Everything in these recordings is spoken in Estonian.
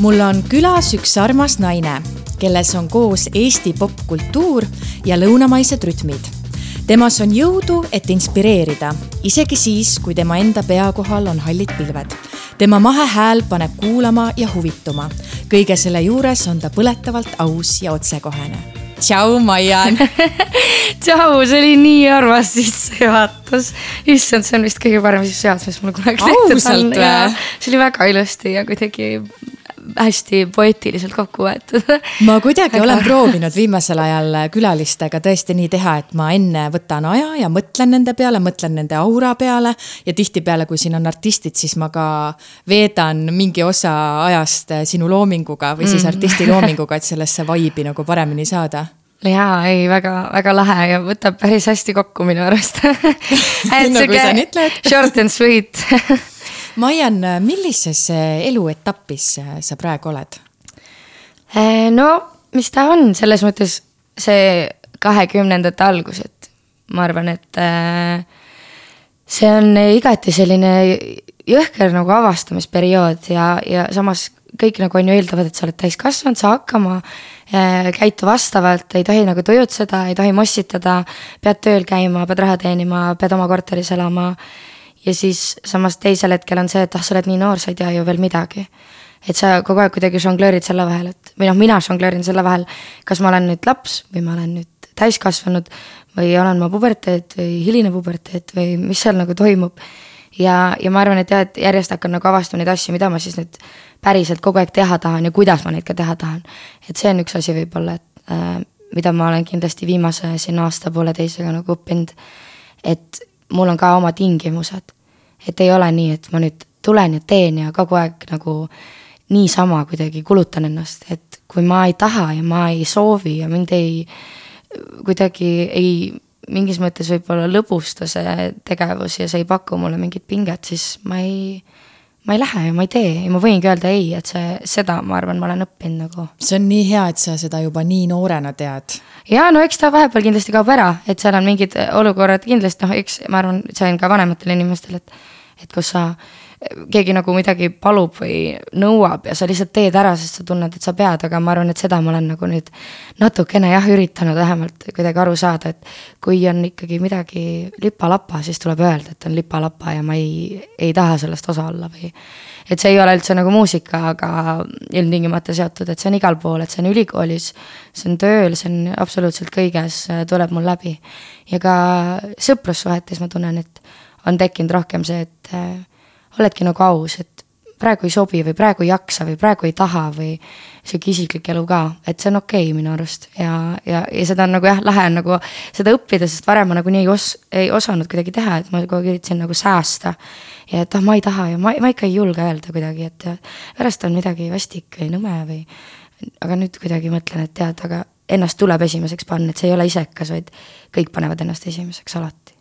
mul on külas üks armas naine, kelles on koos Eesti popkultuur ja lõunamaised rütmid. temas on jõudu, et inspireerida, isegi siis, kui tema enda pea kohal on hallid pilved. tema mahe hääl paneb kuulama ja huvituma. kõige selle juures on ta põletavalt aus ja otsekohene tšau, Maian tšau, see oli nii armas sissejuhatus. issand, see on vist kõige parem sissejuhatus, mis mul kunagi tehtud on. see oli väga ilusti ja kuidagi hästi poeetiliselt kokku võetud ma kuidagi Aga... olen proovinud viimasel ajal külalistega tõesti nii teha, et ma enne võtan aja ja mõtlen nende peale, mõtlen nende aura peale. ja tihtipeale, kui siin on artistid, siis ma ka veedan mingi osa ajast sinu loominguga või siis mm. artisti loominguga, et sellesse vibe'i nagu paremini saada jaa, ei väga-väga lahe ja võtab päris hästi kokku minu arust nüüd ütled. Short and sweet Maian, millises eluetapis sa praegu oled? Eh, no mis ta on, selles mõttes see kahekümnendate algus, et ma arvan, et eh, see on igati selline jõhker nagu avastamisperiood ja, ja samas kõik nagu on ju eeldavad, et sa oled täiskasvanud, saa hakkama, eh, käitu vastavalt, ei tohi nagu tujutseda, ei tohi mossitada, pead tööl käima, pead raha teenima, pead oma korteris elama ja siis samas teisel hetkel on see, et ah, sa oled nii noor, sa ei tea ju veel midagi. et sa kogu aeg kuidagi žonglöörid selle vahel, et või noh, mina žonglöörin selle vahel, kas ma olen nüüd laps või ma olen nüüd täiskasvanud või olen ma puberteet või hiline puberteet või mis seal nagu toimub. ja, ja ma arvan, et jah, et järjest hakkan nagu avastama neid asju, mida ma siis nüüd päriselt kogu aeg teha tahan ja kuidas ma neid ka teha tahan. et see on üks asi võib-olla, et äh, mida ma olen kindlasti viimase siin aasta-pooleteisega nagu õppinud, et mul on ka oma tingimused. et ei ole nii, et ma nüüd tulen ja teen ja kogu aeg nagu niisama kuidagi kulutan ennast, et kui ma ei taha ja ma ei soovi ja mind ei, kuidagi ei, mingis mõttes võib-olla lõbusta see tegevus ja see ei paku mulle mingit pinget, siis ma ei ma ei lähe ja ma ei tee ja ma võingi öelda ei, et see, seda ma arvan, ma olen õppinud nagu. see on nii hea, et sa seda juba nii noorena tead. ja no eks ta vahepeal kindlasti kaob ära, et seal on mingid olukorrad kindlasti noh, eks ma arvan, see on ka vanematel inimestel, et, et kus sa keegi nagu midagi palub või nõuab ja sa lihtsalt teed ära, sest sa tunned, et sa pead, aga ma arvan, et seda ma olen nagu nüüd natukene jah, üritanud vähemalt kuidagi aru saada, et kui on ikkagi midagi lipa-lapa, siis tuleb öelda, et on lipa-lapa ja ma ei, ei taha sellest osa olla või et see ei ole üldse nagu muusikaga ilmtingimata seotud, et see on igal pool, et see on ülikoolis, see on tööl, see on absoluutselt kõiges, tuleb mul läbi. ja ka sõprussuhetes ma tunnen, et on tekkinud rohkem see, et oledki nagu aus, et praegu ei sobi või praegu ei jaksa või praegu ei taha või sihuke isiklik elu ka, et see on okei okay, minu arust ja, ja, ja seda on nagu jah, lahe on nagu seda õppida, sest varem ma nagunii ei os-, ei osanud kuidagi teha, et ma kogu aeg üritasin nagu säästa. ja et ah, ma ei taha ja ma, ma ikka ei julge öelda kuidagi, et pärast on midagi vastik või nõme või. aga nüüd kuidagi mõtlen, et tead, aga ennast tuleb esimeseks panna, et see ei ole isekas, vaid kõik panevad ennast esimeseks alati,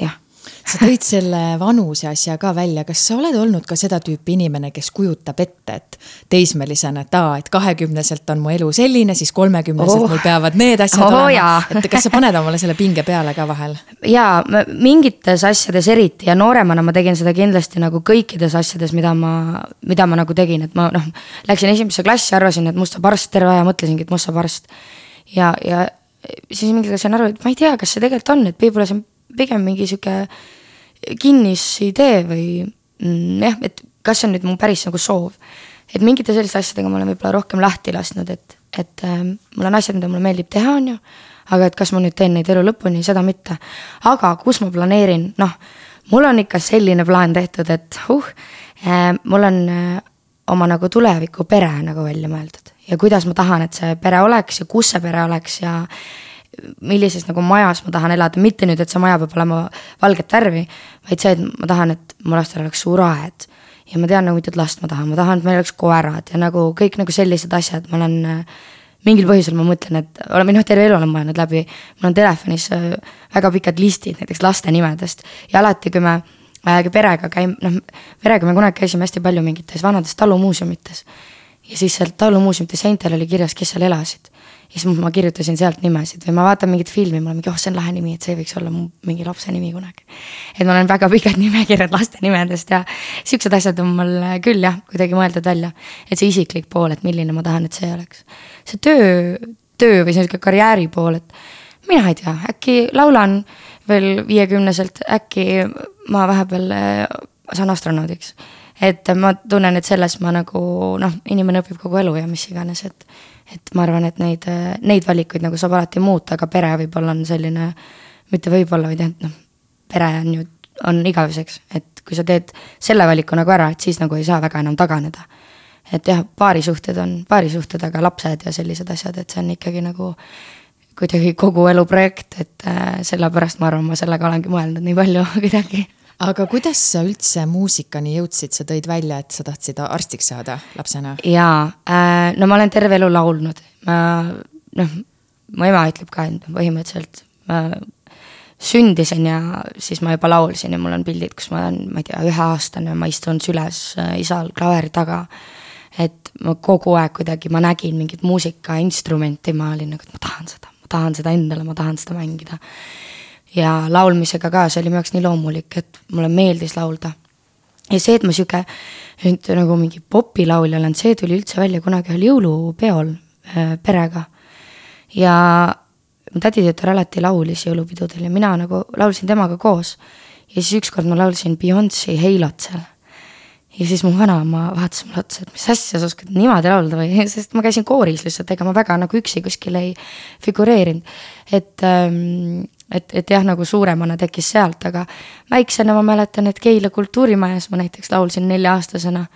jah sa tõid selle vanuse asja ka välja, kas sa oled olnud ka seda tüüpi inimene, kes kujutab ette, et teismelisena, et aa, et kahekümneselt on mu elu selline, siis kolmekümneselt oh. mul peavad need asjad oh, olema. et kas sa paned omale selle pinge peale ka vahel? jaa, mingites asjades eriti ja nooremana ma tegin seda kindlasti nagu kõikides asjades, mida ma, mida ma nagu tegin, et ma noh, läksin esimesse klassi, arvasin, et must saab arst, terve aja mõtlesingi, et must saab arst. ja, ja siis mingi sain aru, et ma ei tea, kas see tegelikult on, et võib-olla see on pigem mingi sihuke kinnisidee või mm, jah, et kas see on nüüd mu päris nagu soov. et mingite selliste asjadega ma olen võib-olla rohkem lahti lasknud, et, et äh, mul on asjad, mida mulle meeldib teha, on ju. aga et kas ma nüüd teen neid elu lõpuni, seda mitte. aga kus ma planeerin, noh, mul on ikka selline plaan tehtud, et uh äh,, mul on äh, oma nagu tuleviku pere nagu välja mõeldud ja kuidas ma tahan, et see pere oleks ja kus see pere oleks ja millises nagu majas ma tahan elada, mitte nüüd, et see maja peab olema valget värvi, vaid see, et ma tahan, et mu lastel oleks suur aed. ja ma tean nagu mitut last ma tahan, ma tahan, et meil oleks koerad ja nagu kõik nagu sellised asjad, ma olen mingil põhjusel ma mõtlen, et oleme noh, terve elu olen mõelnud läbi, mul on telefonis äh, väga pikad listid näiteks laste nimedest ja alati, kui me äh, perega käime, noh, perega me kunagi käisime hästi palju mingites vanades talumuuseumites. ja siis seal talumuuseumite seintel oli kirjas, kes seal elasid siis ma kirjutasin sealt nimesid või ma vaatan mingit filmi, mul on mingi, oh, see on lahe nimi, et see võiks olla mu mingi lapse nimi kunagi. et ma olen väga pikad nimekirjad laste nimedest ja siuksed asjad on mul küll jah, kuidagi mõeldud välja. et see isiklik pool, et milline ma tahan, et see oleks. see töö, töö või sihuke karjääri pool, et mina ei tea, äkki laulan veel viiekümneselt, äkki ma vahepeal äh, saan astronaudiks et ma tunnen, et selles ma nagu noh, inimene õpib kogu elu ja mis iganes, et et ma arvan, et neid, neid valikuid nagu saab alati muuta, aga pere võib-olla on selline, mitte võib-olla, vaid jah, noh, pere on ju, on igaveseks, et kui sa teed selle valiku nagu ära, et siis nagu ei saa väga enam taganeda. et jah, paarisuhted on paarisuhted, aga lapsed ja sellised asjad, et see on ikkagi nagu kuidagi kogu elu projekt, et äh, sellepärast ma arvan, ma sellega olengi mõelnud nii palju kuidagi aga kuidas sa üldse muusikani jõudsid, sa tõid välja, et sa tahtsid arstiks saada lapsena? jaa äh,, no ma olen terve elu laulnud, ma noh, mu ema ütleb ka, et põhimõtteliselt ma sündisin ja siis ma juba laulsin ja mul on pildid, kus ma olen, ma ei tea, üheaastane, ma istun süles äh, isal klaveri taga. et ma kogu aeg kuidagi, ma nägin mingit muusikainstrumenti, ma olin nagu, et ma tahan seda, ma tahan seda endale, ma tahan seda mängida ja laulmisega ka, see oli minu jaoks nii loomulik, et mulle meeldis laulda. ja see, et ma sihuke nüüd nagu mingi popilauljal olen, see tuli üldse välja kunagi ühel jõulupeol äh, perega. ja mu täditütar alati laulis jõulupidudel ja mina nagu laulsin temaga koos. ja siis ükskord ma laulsin Beyonce Heilot seal. ja siis mu vanaema vaatas mulle otsa, et mis asja, sa oskad niimoodi laulda või, sest ma käisin kooris lihtsalt, ega ma väga nagu üksi kuskil ei figureerinud. et ähm, et, et jah, nagu suuremana tekkis sealt, aga väiksena ma mäletan, et Keila kultuurimajas ma näiteks laulsin nelja-aastasena.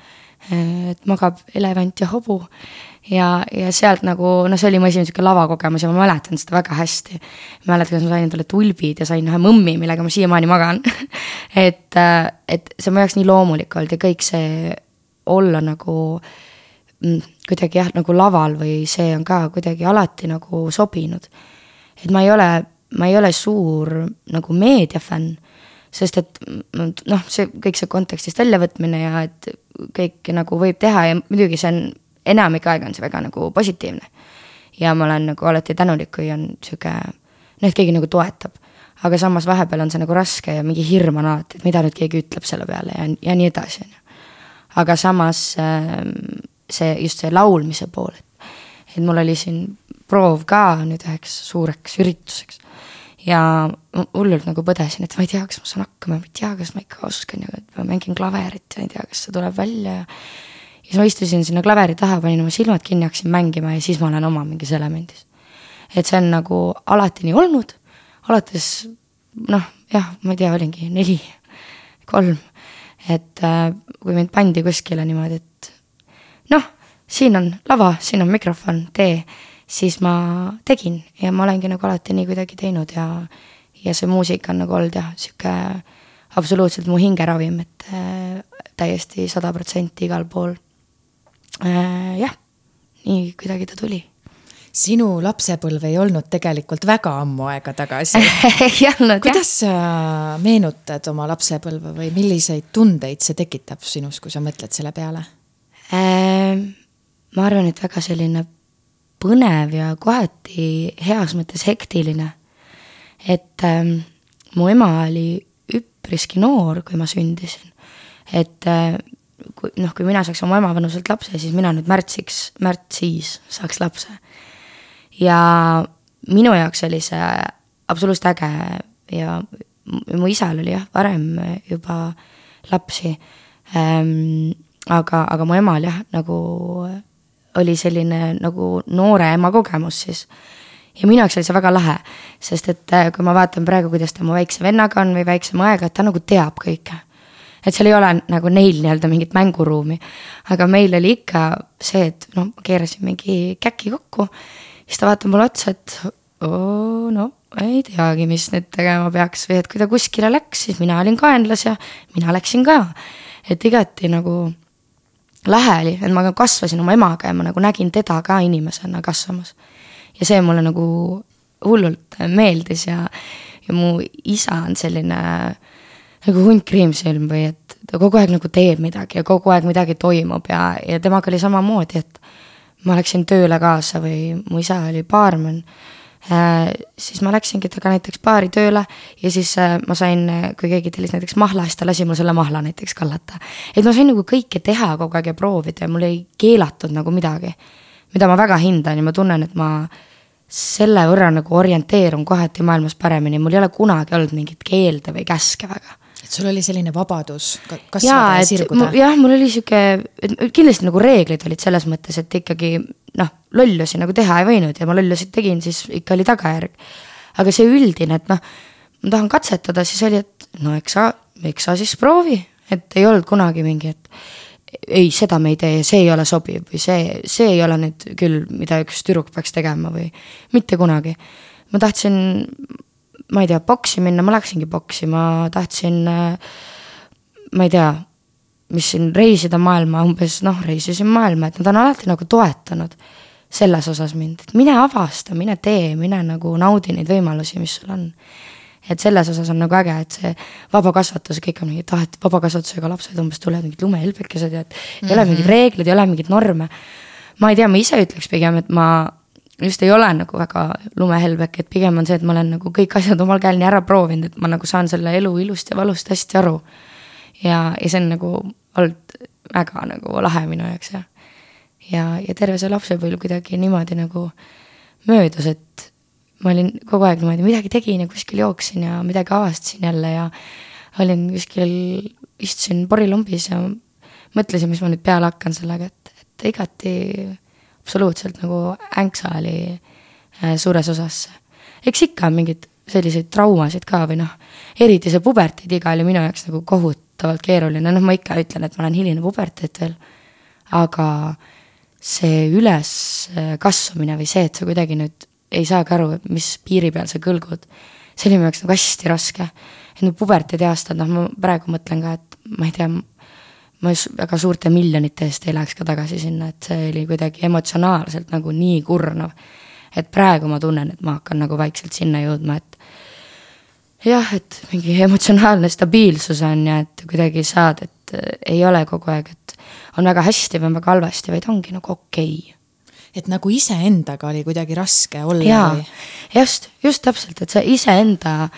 et magab elevant ja hobu ja, ja sealt nagu noh, see oli mu esimene sihuke lavakogemus ja ma mäletan seda väga hästi. mäletan, kuidas ma sain endale tulbid ja sain ühe mõmmi, millega ma siiamaani magan et, et see on mu jaoks nii loomulik olnud ja kõik see olla nagu mm, kuidagi jah, nagu laval või see on ka kuidagi alati nagu sobinud. et ma ei ole ma ei ole suur nagu meediafänn, sest et noh, see kõik see kontekstist väljavõtmine ja et kõike nagu võib teha ja muidugi see on, enamik aega on see väga nagu positiivne. ja ma olen nagu alati tänulik, kui on sihuke, noh, et keegi nagu toetab. aga samas vahepeal on see nagu raske ja mingi hirm on alati, et mida nüüd keegi ütleb selle peale ja, ja nii edasi, on ju. aga samas ähm, see, just see laulmise pool, et, et mul oli siin proov ka nüüd üheks suureks ürituseks ja hullult nagu põdesin, et ma ei tea, kas ma saan hakkama, ma ei tea, kas ma ikka oskan ja ma mängin klaverit ja ei tea, kas see tuleb välja ja. ja siis ma istusin sinna klaveri taha, panin oma silmad kinni, hakkasin mängima ja siis ma olen oma mingis elemendis. et see on nagu alati nii olnud, alates noh, jah, ma ei tea, olingi neli, kolm. et äh, kui mind pandi kuskile niimoodi, et noh, siin on lava, siin on mikrofon, tee siis ma tegin ja ma olengi nagu alati nii kuidagi teinud ja, ja see muusika on nagu olnud jah, sihuke absoluutselt mu hingeravim, et äh, täiesti sada protsenti igal pool äh,. jah, nii kuidagi ta tuli sinu lapsepõlv ei olnud tegelikult väga ammu aega tagasi ei olnud kuidas sa meenutad oma lapsepõlve või milliseid tundeid see tekitab sinus, kui sa mõtled selle peale äh,? ma arvan, et väga selline põnev ja kohati heas mõttes hektiline. et ähm, mu ema oli üpriski noor, kui ma sündisin. et äh, kui noh, kui mina saaks oma ema vanuselt lapse, siis mina nüüd märtsiks, märtsis saaks lapse. ja minu jaoks oli see absoluutselt äge ja mu isal oli jah, varem juba lapsi ähm,. aga, aga mu emal jah, nagu oli selline nagu noore ema kogemus siis. ja minu jaoks oli see väga lahe, sest et äh, kui ma vaatan praegu, kuidas ta mu väikse vennaga on või väikse õega, et ta nagu teab kõike. et seal ei ole nagu neil nii-öelda mingit mänguruumi. aga meil oli ikka see, et noh, keerasin mingi käki kokku, siis ta vaatab mulle otsa, et oo no ei teagi, mis nüüd tegema peaks või et kui ta kuskile läks, siis mina olin kaenlas ja mina läksin ka. et igati nagu lahe oli, et ma kasvasin oma emaga ja ma nagu nägin teda ka inimesena kasvamas. ja see mulle nagu hullult meeldis ja, ja mu isa on selline nagu hunt kriimsilm või et ta kogu aeg nagu teeb midagi ja kogu aeg midagi toimub ja, ja temaga oli samamoodi, et ma läksin tööle kaasa või mu isa oli baarmen siis ma läksingi temaga näiteks baari tööle ja siis äh, ma sain, kui keegi tellis näiteks mahla, siis ta lasi mul selle mahla näiteks kallata. et ma sain nagu kõike teha kogu aeg ja proovida ja mul ei keelatud nagu midagi. mida ma väga hindan ja ma tunnen, et ma selle võrra nagu orienteerun kohati maailmas paremini, mul ei ole kunagi olnud mingit keelde või käske väga et sul oli selline vabadus kasvada ja, ja sirguda? jah, mul oli sihuke, kindlasti nagu reeglid olid selles mõttes, et ikkagi noh, lollusi nagu teha ei võinud ja ma lollusid tegin, siis ikka oli tagajärg. aga see üldine, et noh, ma tahan katsetada, siis oli, et no eks sa, eks sa siis proovi, et ei olnud kunagi mingi, et ei, seda me ei tee, see ei ole sobiv või see, see ei ole nüüd küll, mida üks tüdruk peaks tegema või mitte kunagi. ma tahtsin, ma ei tea, boksi minna, ma läksingi boksi, ma tahtsin, ma ei tea, mis siin reisida maailma, umbes noh, reisisin maailma, et nad on alati nagu toetanud selles osas mind, et mine avasta, mine tee, mine nagu naudi neid võimalusi, mis sul on et selles osas on nagu äge, et see vabakasvatus, kõik on mingid, ah, et vabakasvatusega lapsed umbes tulevad mingid lumehelbekesed ja et mm -hmm. ei ole mingeid mhm. reegleid, ei ole mingeid norme. ma ei tea, ma ise ütleks pigem, et ma just ei ole nagu väga lumehelbek, et pigem on see, et ma olen nagu kõik asjad omal käel nii ära proovinud, et ma nagu saan selle elu ilust ja valust hästi aru. ja, ja see on nagu olnud väga nagu lahe minu jaoks ja, ja, ja terve see lapsepõlv kuidagi niimoodi nagu möödus, et ma olin kogu aeg niimoodi, midagi tegin ja kuskil jooksin ja midagi avastasin jälle ja olin kuskil, istusin porilombis ja mõtlesin, mis ma nüüd peale hakkan sellega, et, et igati absoluutselt nagu änksa oli äh, suures osas. eks ikka on mingeid selliseid traumasid ka või noh, eriti see puberteediga oli minu jaoks nagu kohutavalt keeruline, noh, ma ikka ütlen, et ma olen hiline puberteed veel, aga see üleskasvamine või see, et sa kuidagi nüüd ei saagi aru, mis piiri peal sa kõlgud. see oli minu jaoks nagu hästi raske. et need puberteedi aastad, noh, ma praegu mõtlen ka, et ma ei tea, ma väga suurte miljonite eest ei läheks ka tagasi sinna, et see oli kuidagi emotsionaalselt nagu nii kurnav. et praegu ma tunnen, et ma hakkan nagu vaikselt sinna jõudma, et jah, et mingi emotsionaalne stabiilsus on ja et kuidagi saad, et ei ole kogu aeg, et on väga hästi või on väga halvasti, vaid ongi nagu okei okay et nagu iseendaga oli kuidagi raske olla jaa, just, just täpselt, et sa iseenda,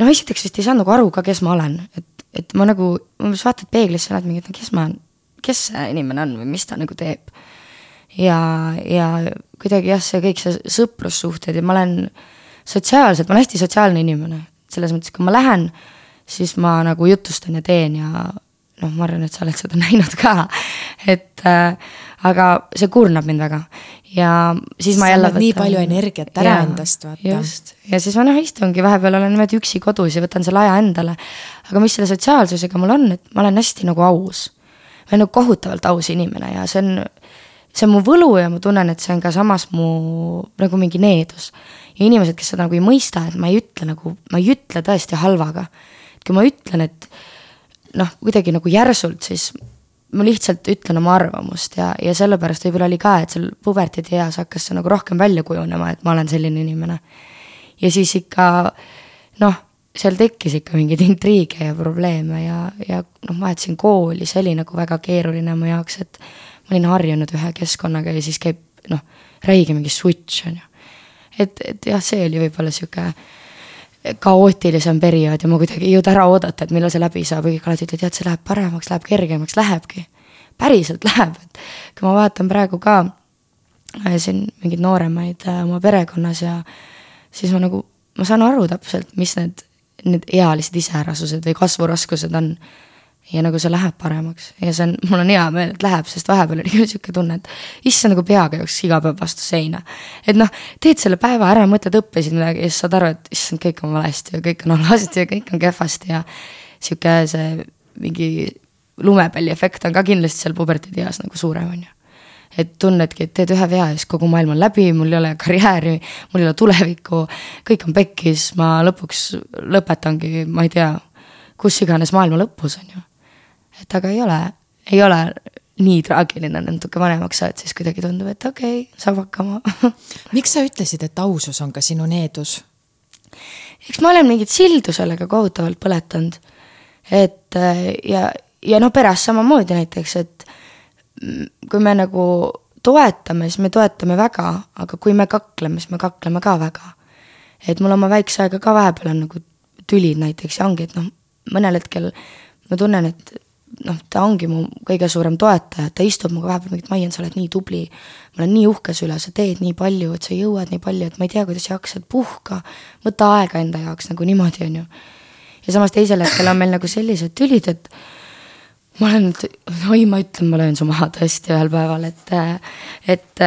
noh esiteks vist ei saanud nagu aru ka, kes ma olen, et, et ma nagu, umbes vaatad peeglisse, oled mingi, et no kes ma, kes see inimene on või mis ta nagu teeb. ja, ja kuidagi jah, see kõik see sõprussuhted ja ma olen sotsiaalselt, ma olen hästi sotsiaalne inimene, selles mõttes, kui ma lähen, siis ma nagu jutustan ja teen ja noh, ma arvan, et sa oled seda näinud ka, et äh, aga see kurnab mind väga ja siis ma jälle. nii palju energiat ära ja, endast, vaata. just, ja siis ma noh, istungi vahepeal olen niimoodi üksi kodus ja võtan selle aja endale. aga mis selle sotsiaalsusega mul on, et ma olen hästi nagu aus. ma olen nagu kohutavalt aus inimene ja see on, see on mu võlu ja ma tunnen, et see on ka samas mu nagu mingi needus. ja inimesed, kes seda nagu ei mõista, et ma ei ütle nagu, ma ei ütle tõesti halvaga. kui ma ütlen, et noh, kuidagi nagu järsult, siis ma lihtsalt ütlen oma arvamust ja, ja sellepärast võib-olla oli ka, et seal puberteedi eas hakkas see nagu rohkem välja kujunema, et ma olen selline inimene. ja siis ikka noh, seal tekkis ikka mingeid intriige ja probleeme ja, ja noh, vahetasin kooli, see oli nagu väga keeruline mu jaoks, et ma olin harjunud ühe keskkonnaga ja siis käib noh, räige mingi switch on ju. et, et jah, see oli võib-olla sihuke kaootilisem periood ja ma kuidagi ei jõudnud ära oodata, et millal see läbi saab, kõik alati ütlevad, tead, see läheb paremaks, läheb kergemaks, lähebki. päriselt läheb, et kui ma vaatan praegu ka äh, siin mingeid nooremaid äh, oma perekonnas ja siis ma nagu, ma saan aru täpselt, mis need, need ealised iseärasused või kasvuraskused on ja nagu see läheb paremaks ja see on, mul on hea meel, et läheb, sest vahepeal oli küll sihuke tunne, et issand, nagu peaga jooksis iga päev vastu seina. et noh, teed selle päeva ära, mõtled, õppisid midagi ja siis saad aru, et issand, kõik on valesti ja kõik on halvasti ja kõik on kehvasti ja sihuke see mingi lumepalliefekt on ka kindlasti seal puberteedieas nagu suurem, on ju. et tunnedki, et teed ühe vea ja siis kogu maailm on läbi, mul ei ole karjääri, mul ei ole tulevikku, kõik on pekkis, ma lõpuks lõpetangi, ma ei tea, kus iganes maailma lõpus, on ju et aga ei ole, ei ole nii traagiline, natuke vanemaks saad, siis kuidagi tundub, et okei okay,, saab hakkama miks sa ütlesid, et ausus on ka sinu needus? eks ma olen mingit sildu sellega kohutavalt põletanud. et ja, ja noh, peres samamoodi näiteks, et kui me nagu toetame, siis me toetame väga, aga kui me kakleme, siis me kakleme ka väga. et mul oma väikse aega ka vahepeal on nagu tülid näiteks ja ongi, et noh, mõnel hetkel ma tunnen, et noh, ta ongi mu kõige suurem toetaja, ta istub minuga vahepeal mingi, et Maian, sa oled nii tubli. ma olen nii uhke su üle, sa teed nii palju, et sa jõuad nii palju, et ma ei tea, kuidas sa jaksad, puhka. võta aega enda jaoks nagu niimoodi, on ju. ja samas teisel hetkel on meil nagu sellised tülid, et ma olen, oi, ma ütlen, ma löön su maha tõesti ühel päeval, et, et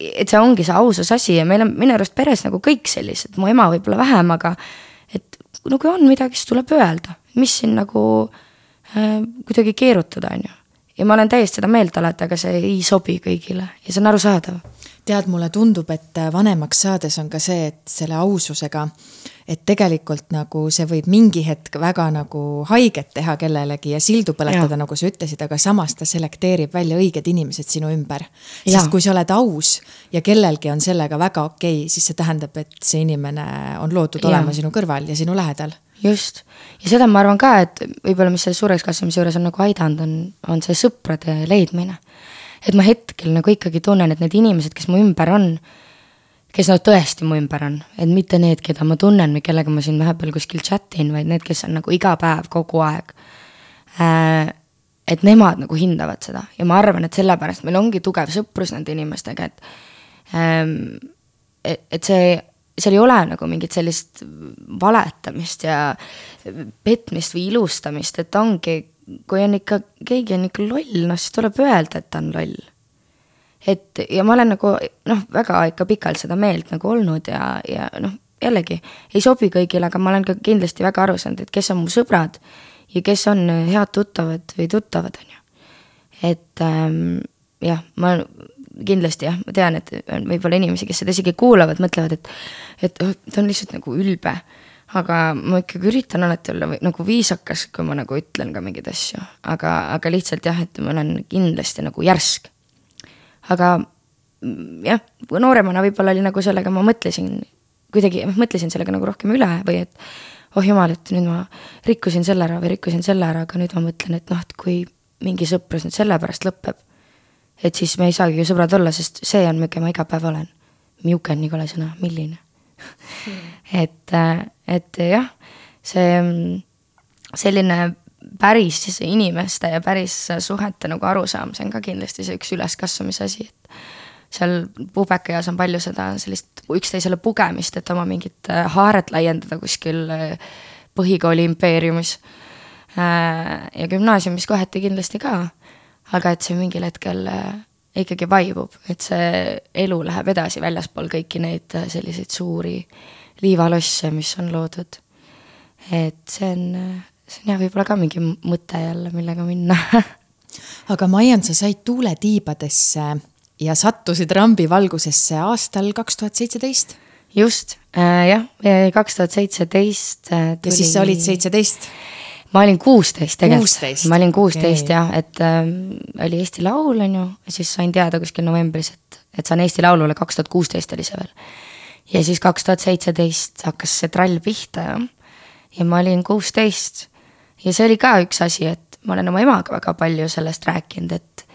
et see ongi see ausas asi ja meil on minu arust peres nagu kõik sellised, mu ema võib-olla vähem, aga et no kui on midagi, siis tuleb öelda, mis siin nagu kuidagi keerutada, on ju. ja ma olen täiesti seda meelt alati, aga see ei sobi kõigile ja see on arusaadav. tead, mulle tundub, et vanemaks saades on ka see, et selle aususega äh, et tegelikult nagu see võib mingi hetk väga nagu haiget teha kellelegi ja sildu põletada, nagu sa ütlesid, aga samas ta selekteerib välja õiged inimesed sinu ümber. sest kui sa oled aus ja kellelgi on sellega väga okei okay,, siis see tähendab, et see inimene on loodud ja. olema sinu kõrval ja sinu lähedal just, ja seda ma arvan ka, et võib-olla, mis selle suureks kasvamise juures on nagu aidanud, on, on see sõprade leidmine. et ma hetkel nagu ikkagi tunnen, et need inimesed, kes mu ümber on kes nagu tõesti mu ümber on, et mitte need, keda ma tunnen või kellega ma siin vahepeal kuskil chat in, vaid need, kes on nagu iga päev, kogu aeg äh,. et nemad nagu hindavad seda ja ma arvan, et sellepärast meil ongi tugev sõprus nende inimestega, et ähm,. et see, seal ei ole nagu mingit sellist valetamist ja petmist või ilustamist, et ongi, kui on ikka, keegi on ikka loll, noh siis tuleb öelda, et ta on loll et ja ma olen nagu noh, väga ikka pikalt seda meelt nagu olnud ja, ja noh, jällegi ei sobi kõigile, aga ma olen ka kindlasti väga aru saanud, et kes on mu sõbrad ja kes on head tuttavad või tuttavad, on ju. et ähm, jah, ma kindlasti jah, ma tean, et on võib-olla inimesi, kes seda isegi kuulavad, mõtlevad, et, et ta on lihtsalt nagu ülbe. aga ma ikkagi üritan alati olla või, nagu viisakas, kui ma nagu ütlen ka mingeid asju, aga, aga lihtsalt jah, et ma olen kindlasti nagu järsk aga mm, jah, nooremana võib-olla oli nagu sellega, ma mõtlesin kuidagi, mõtlesin sellega nagu rohkem üle või et oh jumal, et nüüd ma rikkusin selle ära või rikkusin selle ära, aga nüüd ma mõtlen, et noh, et kui mingi sõprus nüüd sellepärast lõpeb, et siis me ei saagi ju sõbrad olla, sest see on, milline ma iga päev olen. miuke on nii kole sõna, milline mm. et, et jah, see selline päris inimeste ja päris suhete nagu arusaam, see on ka kindlasti see üks üleskasvamise asi, et seal pubekaeas on palju seda sellist üksteisele pugemist, et oma mingit äh, haaret laiendada kuskil äh, põhikooli impeeriumis. Äh, ja gümnaasiumis kohati kindlasti ka, aga et see mingil hetkel ikkagi vaibub, et see elu läheb edasi väljaspool kõiki neid selliseid suuri liivalosse, mis on loodud. et see on see on jah, võib-olla ka mingi mõte jälle, millega minna aga Maian, sa said tuuletiibadesse ja sattusid rambivalgusesse aastal kaks tuhat seitseteist? just äh,, jah, kaks tuhat seitseteist äh, ja siis sa olid seitseteist? Ma olin kuusteist tegelikult, ma olin kuusteist okay. jah, et äh, oli Eesti Laul, on ju, siis sain teada kuskil novembris, et, et saan Eesti Laulule, kaks tuhat kuusteist oli see veel. ja siis kaks tuhat seitseteist hakkas see trall pihta ja, ja ma olin kuusteist ja see oli ka üks asi, et ma olen oma emaga väga palju sellest rääkinud, et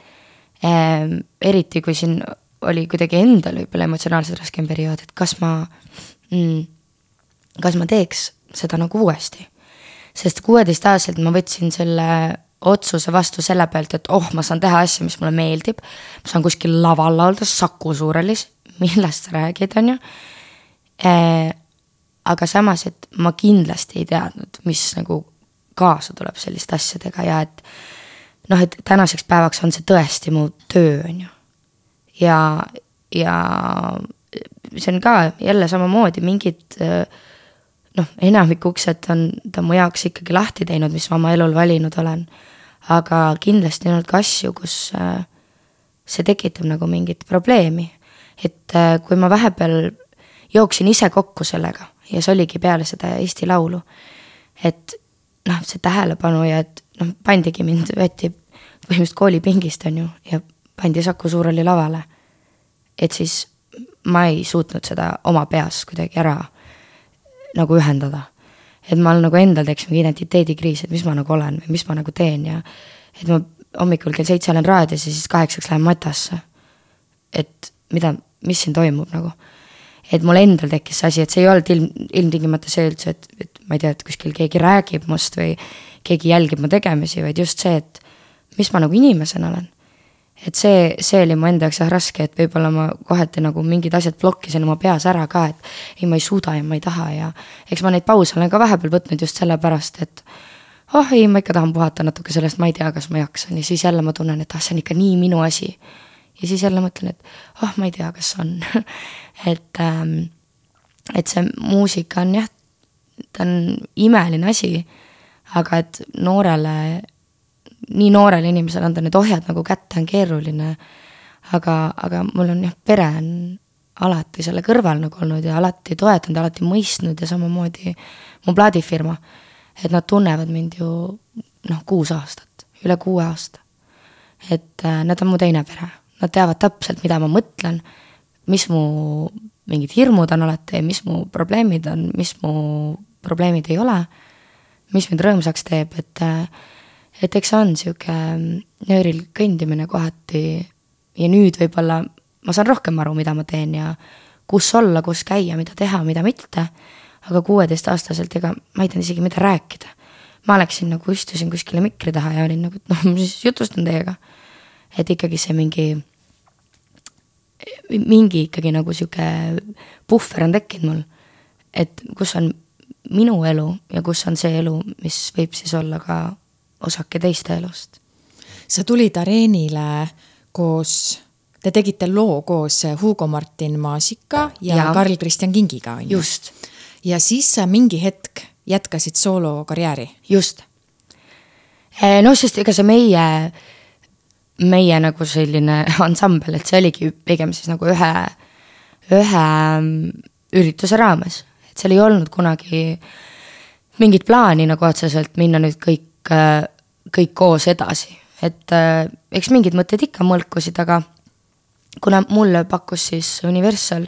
äh, eriti kui siin oli kuidagi endal võib-olla emotsionaalselt raskem periood, et kas ma mm,, kas ma teeks seda nagu uuesti. Sest kuueteistaastaselt ma võtsin selle otsuse vastu selle pealt, et oh, ma saan teha asja, mis mulle meeldib. ma saan kuskil laval laulda Saku Suurhallis, millest sa räägid, on ju äh,. aga samas, et ma kindlasti ei teadnud, mis nagu kaasa tuleb selliste asjadega ja et noh, et tänaseks päevaks on see tõesti mu töö, on ju. ja, ja see on ka jälle samamoodi mingid noh, enamik uksed on ta mu jaoks ikkagi lahti teinud, mis ma oma elul valinud olen. aga kindlasti on olnud ka asju, kus see tekitab nagu mingit probleemi. et kui ma vahepeal jooksin ise kokku sellega ja see oligi peale seda Eesti Laulu, et noh, see tähelepanu ja et noh, pandigi mind, võeti põhimõtteliselt koolipingist, on ju, ja pandi Saku Suurhalli lavale. et siis ma ei suutnud seda oma peas kuidagi ära nagu ühendada. et ma nagu endal teeks mingi identiteedikriis, et mis ma nagu olen või mis ma nagu teen ja et ma hommikul kell seitse olen raadios ja siis kaheksaks lähen matasse. et mida, mis siin toimub nagu. et mul endal tekkis see asi, et see ei olnud ilm, ilmtingimata see üldse, et, et ma ei tea, et kuskil keegi räägib must või keegi jälgib mu tegemisi, vaid just see, et mis ma nagu inimesena olen. Et see, see oli mu enda jaoks jah raske, et võib-olla ma kohati nagu mingid asjad blokkisin oma peas ära ka, et ei, ma ei suuda ja ma ei taha ja eks ma neid pause olen ka vahepeal võtnud just sellepärast, et oh ei, ma ikka tahan puhata natuke sellest, ma ei tea, kas ma jaksan ja siis jälle ma tunnen, et ah, see on ikka nii minu asi. ja siis jälle mõtlen, et oh, ma ei tea, kas on et ähm,, et see muusika on jah, ta on imeline asi, aga et noorele, nii noorele inimesele anda need ohjad nagu kätte on keeruline. aga, aga mul on jah, pere on alati selle kõrval nagu olnud ja alati toetanud, alati mõistnud ja samamoodi mu plaadifirma et nad tunnevad mind ju noh, kuus aastat, üle kuue aasta. et äh, nad on mu teine pere, nad teavad täpselt, mida ma mõtlen, mis mu mingid hirmud on alati, mis mu probleemid on, mis mu probleemid ei ole, mis mind rõõmsaks teeb, et äh, et eks see on niisugune nööril kõndimine kohati ja nüüd võib-olla ma saan rohkem aru, mida ma teen ja kus olla, kus käia, mida teha, mida mitte aga kuueteistaastaselt, ega ma ei teadnud isegi, mida rääkida. ma läksin nagu, istusin kuskile mikri taha ja olin nagu, et noh, ma siis jutustan teiega. et ikkagi see mingi, mingi ikkagi nagu sihuke puhver on tekkinud mul. et kus on minu elu ja kus on see elu, mis võib siis olla ka osake teiste elust. sa tulid areenile koos Te tegite loo koos Hugo Martin Maasika ja, ja. Karl Kristjan Kingiga, on ju? just ja siis sa mingi hetk jätkasid soolokarjääri. just. Eh, noh, sest ega see meie, meie nagu selline ansambel, et see oligi pigem siis nagu ühe, ühe mm, ürituse raames. et seal ei olnud kunagi mingit plaani nagu otseselt minna nüüd kõik, kõik koos edasi. et eh, eks mingid mõtted ikka mõlkusid, aga kuna mulle pakkus siis Universal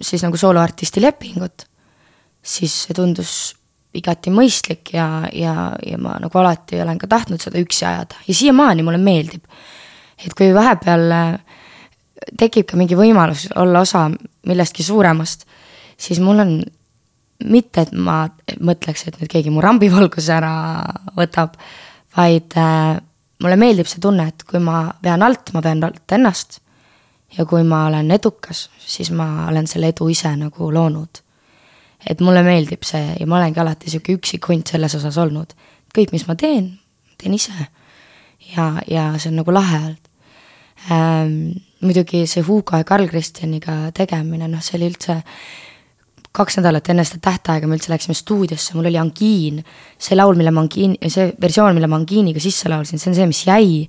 siis nagu sooloartisti lepingut siis see tundus igati mõistlik ja, ja, ja ma nagu alati olen ka tahtnud seda üksi ajada ja siiamaani mulle meeldib. et kui vahepeal äh, tekib ka mingi võimalus olla osa millestki suuremast, siis mul on mitte, et ma mõtleks, et nüüd keegi mu rambivalguse ära võtab, vaid äh, mulle meeldib see tunne, et kui ma vean alt, ma vean alt ennast. ja kui ma olen edukas, siis ma olen selle edu ise nagu loonud et mulle meeldib see ja ma olengi alati sihuke üksik hunt selles osas olnud. kõik, mis ma teen, teen ise. ja, ja see on nagu lahe olnud ähm,. muidugi see Hugo ja Karl Kristjaniga tegemine, noh, see oli üldse kaks nädalat enne seda tähtaega me üldse läksime stuudiosse, mul oli angiin. see laul, mille ma angiin, see versioon, mille ma angiiniga sisse laulsin, see on see, mis jäi.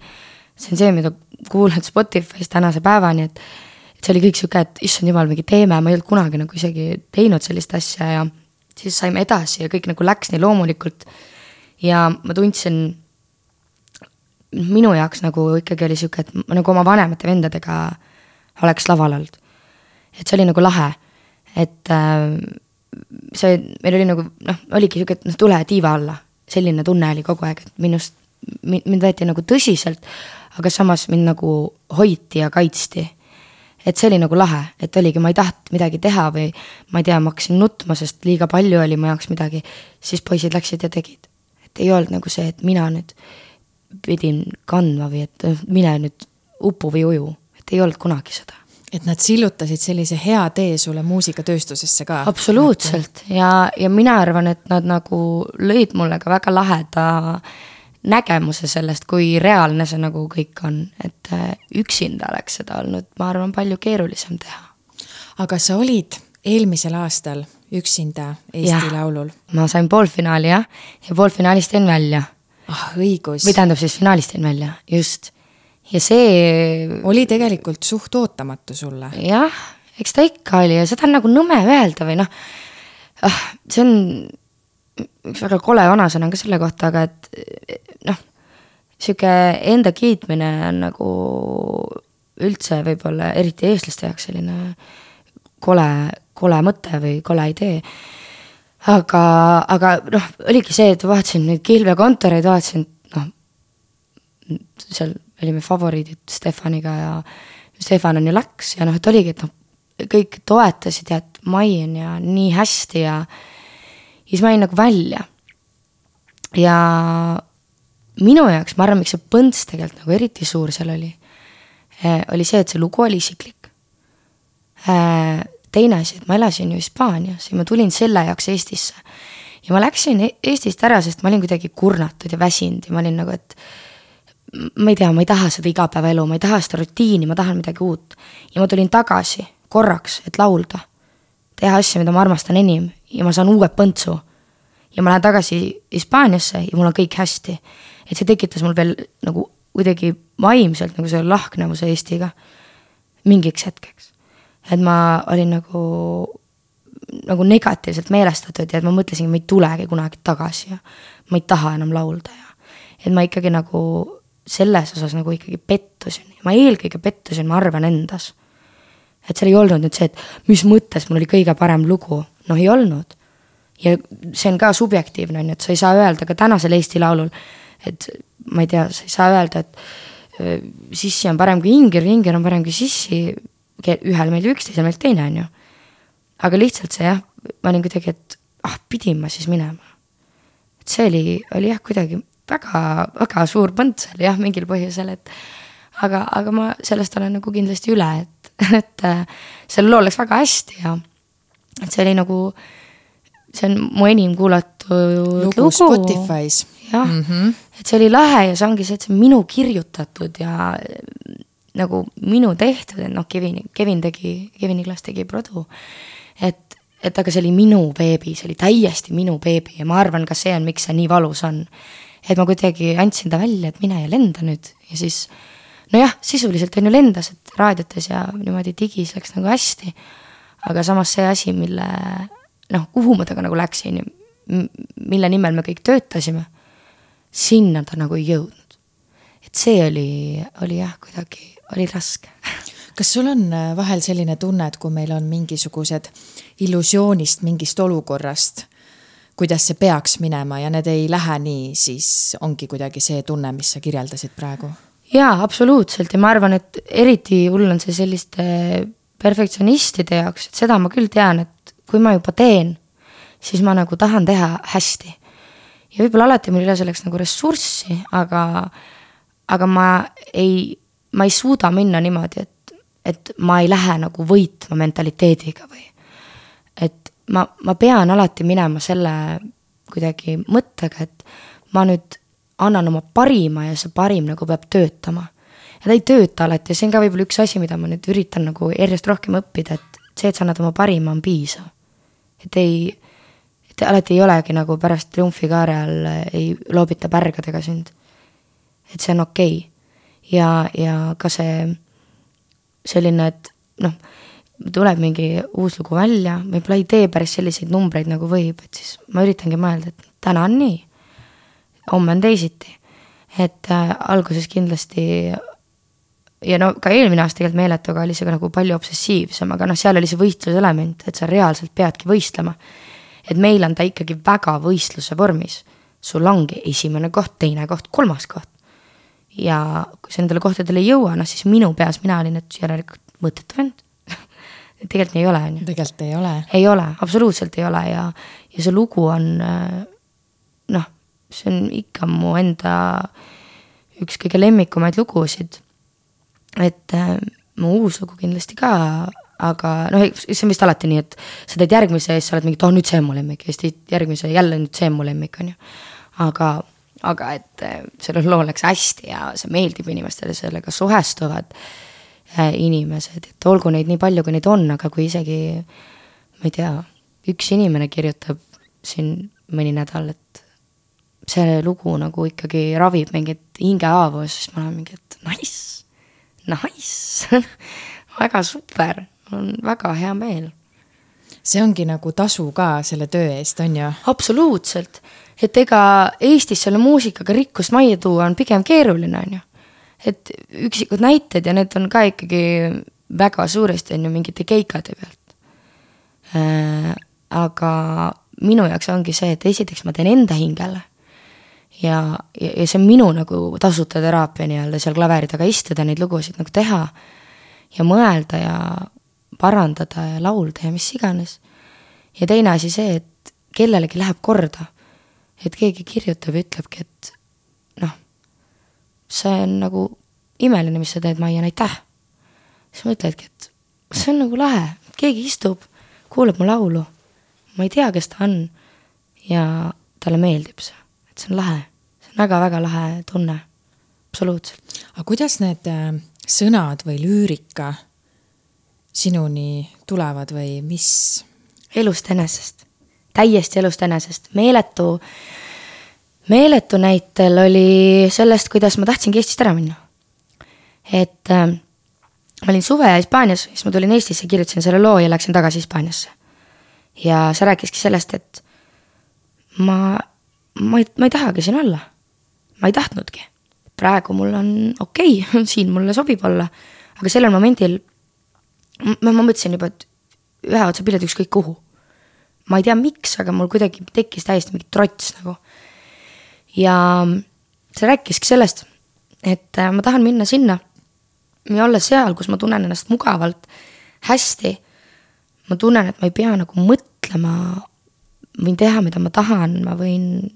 see on see, mida kuulan Spotify's tänase päevani, et see oli kõik sihuke, et issand jumal, mingi teeme, ma ei olnud kunagi nagu isegi teinud sellist asja ja siis saime edasi ja kõik nagu läks nii loomulikult. ja ma tundsin, minu jaoks nagu ikkagi oli sihuke, et ma nagu oma vanemate vendadega oleks laval olnud. et see oli nagu lahe, et äh, see, meil oli nagu noh, oligi sihuke, et noh, tule tiiva alla, selline tunne oli kogu aeg, et minust, mind võeti nagu tõsiselt, aga samas mind nagu hoiti ja kaitsti et see oli nagu lahe, et oligi, ma ei tahtnud midagi teha või ma ei tea, ma hakkasin nutma, sest liiga palju oli mu jaoks midagi, siis poisid läksid ja tegid. et ei olnud nagu see, et mina nüüd pidin kandma või et mine nüüd upu või uju, et ei olnud kunagi seda. Et nad sillutasid sellise hea tee sulle muusikatööstusesse ka? absoluutselt ja, ja mina arvan, et nad nagu lõid mulle ka väga laheda nägemuse sellest, kui reaalne see nagu kõik on, et äh, üksinda oleks seda olnud, ma arvan, palju keerulisem teha. aga sa olid eelmisel aastal üksinda Eesti ja, Laulul? ma sain poolfinaali jah, ja poolfinaalist jäin välja. ah õigus. või tähendab siis finaalist jäin välja, just. Ja see. oli tegelikult suht ootamatu sulle. jah, eks ta ikka oli ja seda on nagu nõme öelda või noh, ah, see on väga kole vanasõna ka selle kohta, aga et noh, sihuke enda kiitmine on nagu üldse võib-olla eriti eestlaste jaoks selline kole, kole mõte või kole idee. aga, aga noh, oligi see, et vaatasin neid kilvekontoreid, vaatasin noh, seal olime favoriidid Stefaniga ja Stefan on ju läks ja noh, et oligi, et noh, kõik toetasid ja et Mai on ja nii hästi ja siis ma jäin nagu välja. ja minu jaoks, ma arvan, miks see põnts tegelikult nagu eriti suur seal oli, eh, oli see, et see lugu oli isiklik. Eh, teine asi, et ma elasin ju Hispaanias ja ma tulin selle jaoks Eestisse. ja ma läksin e-, Eestist ära, sest ma olin kuidagi kurnatud ja väsinud ja ma olin nagu, et ma ei tea, ma ei taha seda igapäevaelu, ma ei taha seda rutiini, ma tahan midagi uut. ja ma tulin tagasi korraks, et laulda, teha asju, mida ma armastan enim ja ma saan uue põntsu. ja ma lähen tagasi Hispaaniasse ja mul on kõik hästi. et see tekitas mul veel nagu kuidagi vaimselt nagu selle lahknevuse Eestiga mingiks hetkeks. et ma olin nagu, nagu negatiivselt meelestatud ja et ma mõtlesin, ma ei tulegi kunagi tagasi ja ma ei taha enam laulda ja et ma ikkagi nagu selles osas nagu ikkagi pettusin, ma eelkõige pettusin, ma arvan, endas. et seal ei olnud nüüd see, et mis mõttes mul oli kõige parem lugu, noh ei olnud. ja see on ka subjektiivne, on ju, et sa ei saa öelda ka tänasel Eesti Laulul, et ma ei tea, sa ei saa öelda, et sissi on parem kui ingir, ingir on parem kui sissi, ühel meeldib üks, teisel meeldib teine, on ju. aga lihtsalt see jah, ma olin kuidagi, et ah, pidin ma siis minema. et see oli, oli jah, kuidagi väga, väga suur põnts oli jah, mingil põhjusel, et aga, aga ma sellest olen nagu kindlasti üle, et, et äh, sellel lool läks väga hästi ja et see oli nagu, see on mu enim kuulatud lugu, lugu. Spotify's. jah mm, -hmm. et see oli lahe ja see ongi see, et see on minu kirjutatud ja nagu minu tehtud, et noh, Kevin, Kevin tegi, Kevin Iglas tegi produ. et, et aga see oli minu beebi, see oli täiesti minu beebi ja ma arvan, ka see on, miks see nii valus on et ma kuidagi andsin ta välja, et mine ja lenda nüüd ja siis nojah, sisuliselt on ju lendas, et raadiotes ja niimoodi digis läks nagu hästi. aga samas see asi, mille noh, kuhu ma temaga nagu läksin ja mille nimel me kõik töötasime, sinna ta nagu ei jõudnud. et see oli, oli jah, kuidagi, oli raske kas sul on äh, vahel selline tunne, et kui meil on mingisugused illusioonist mingist olukorrast kuidas see peaks minema ja need ei lähe nii, siis ongi kuidagi see tunne, mis sa kirjeldasid praegu. jaa, absoluutselt ja ma arvan, et eriti hull on see selliste perfektsionistide jaoks, et seda ma küll tean, et kui ma juba teen, siis ma nagu tahan teha hästi. ja võib-olla alati mul ei ole selleks nagu ressurssi, aga, aga ma ei, ma ei suuda minna niimoodi, et, et ma ei lähe nagu võitma mentaliteediga või ma, ma pean alati minema selle kuidagi mõttega, et ma nüüd annan oma parima ja see parim nagu peab töötama. ja ta ei tööta alati ja see on ka võib-olla üks asi, mida ma nüüd üritan nagu järjest rohkem õppida, et see, et sa annad oma parima, on piisav. et ei, et alati ei olegi nagu pärast triumfikaare all ei loobita pärgadega sind. et see on okei okay. ja, ja ka see selline, et noh tuleb mingi uus lugu välja, võib-olla ei tee päris selliseid numbreid, nagu võib, et siis ma üritangi mõelda, et täna on nii, homme on teisiti. et äh, alguses kindlasti ja no ka eelmine aasta tegelikult meeletuga oli see ka nagu palju obsessiivsem, aga noh, seal oli see võistluselement, et sa reaalselt peadki võistlema. et meil on ta ikkagi väga võistluse vormis. sul ongi esimene koht, teine koht, kolmas koht. ja kui sa nendele kohtadele ei jõua, noh siis minu peas mina olin, et järelikult mõttetu vend tegelikult nii ei ole, on ju. tegelikult ei ole. ei ole, absoluutselt ei ole ja, ja see lugu on noh, see on ikka mu enda üks kõige lemmikumaid lugusid. et äh, mu uus lugu kindlasti ka, aga noh, see on vist alati nii, et sa teed järgmise ja siis sa oled mingi, et oh nüüd see on mu lemmik ja siis teed järgmise jälle nüüd see on mu lemmik, on ju. aga, aga et äh, sellel lool läks hästi ja see meeldib inimestele, sellega suhestuvad Äh, inimesed, et olgu neid nii palju, kui neid on, aga kui isegi ma ei tea, üks inimene kirjutab siin mõni nädal, et see lugu nagu ikkagi ravib mingit hingehaavu, siis ma olen mingi, et nice, nice! Väga super, on väga hea meel. see ongi nagu tasu ka selle töö eest, on ju? absoluutselt, et ega Eestis selle muusikaga rikkust majja tuua on pigem keeruline, on ju et üksikud näited ja need on ka ikkagi väga suuresti on ju mingite keikade pealt äh,. aga minu jaoks ongi see, et esiteks ma teen enda hingele. ja, ja, ja see on minu nagu tasuta teraapia nii-öelda seal klaveri taga istuda, neid lugusid nagu teha. ja mõelda ja parandada ja laulda ja mis iganes. ja teine asi see, et kellelegi läheb korda. et keegi kirjutab ja ütlebki, et see on nagu imeline, mis sa teed, Maian, aitäh. siis mõtledki, et see on nagu lahe, keegi istub, kuulab mu laulu, ma ei tea, kes ta on ja talle meeldib see, et see on lahe, see on väga-väga lahe tunne, absoluutselt. aga kuidas need äh, sõnad või lüürika sinuni tulevad või mis? elust enesest, täiesti elust enesest, meeletu, meeletu näitel oli sellest, kuidas ma tahtsingi Eestist ära minna. et äh, ma olin suve Hispaanias, siis ma tulin Eestisse, kirjutasin selle loo ja läksin tagasi Hispaaniasse. ja see rääkiski sellest, et ma, ma ei, ma ei tahagi siin olla. ma ei tahtnudki. praegu mul on okei okay, siin mulle sobib olla, aga sellel momendil ma, ma mõtlesin juba, et ühe otsa pilet ükskõik kuhu. ma ei tea, miks, aga mul kuidagi tekkis täiesti mingi trots nagu. Ja see rääkiski sellest, et äh, ma tahan minna sinna ja olla seal, kus ma tunnen ennast mugavalt, hästi. ma tunnen, et ma ei pea nagu mõtlema võin teha, mida ma tahan, ma võin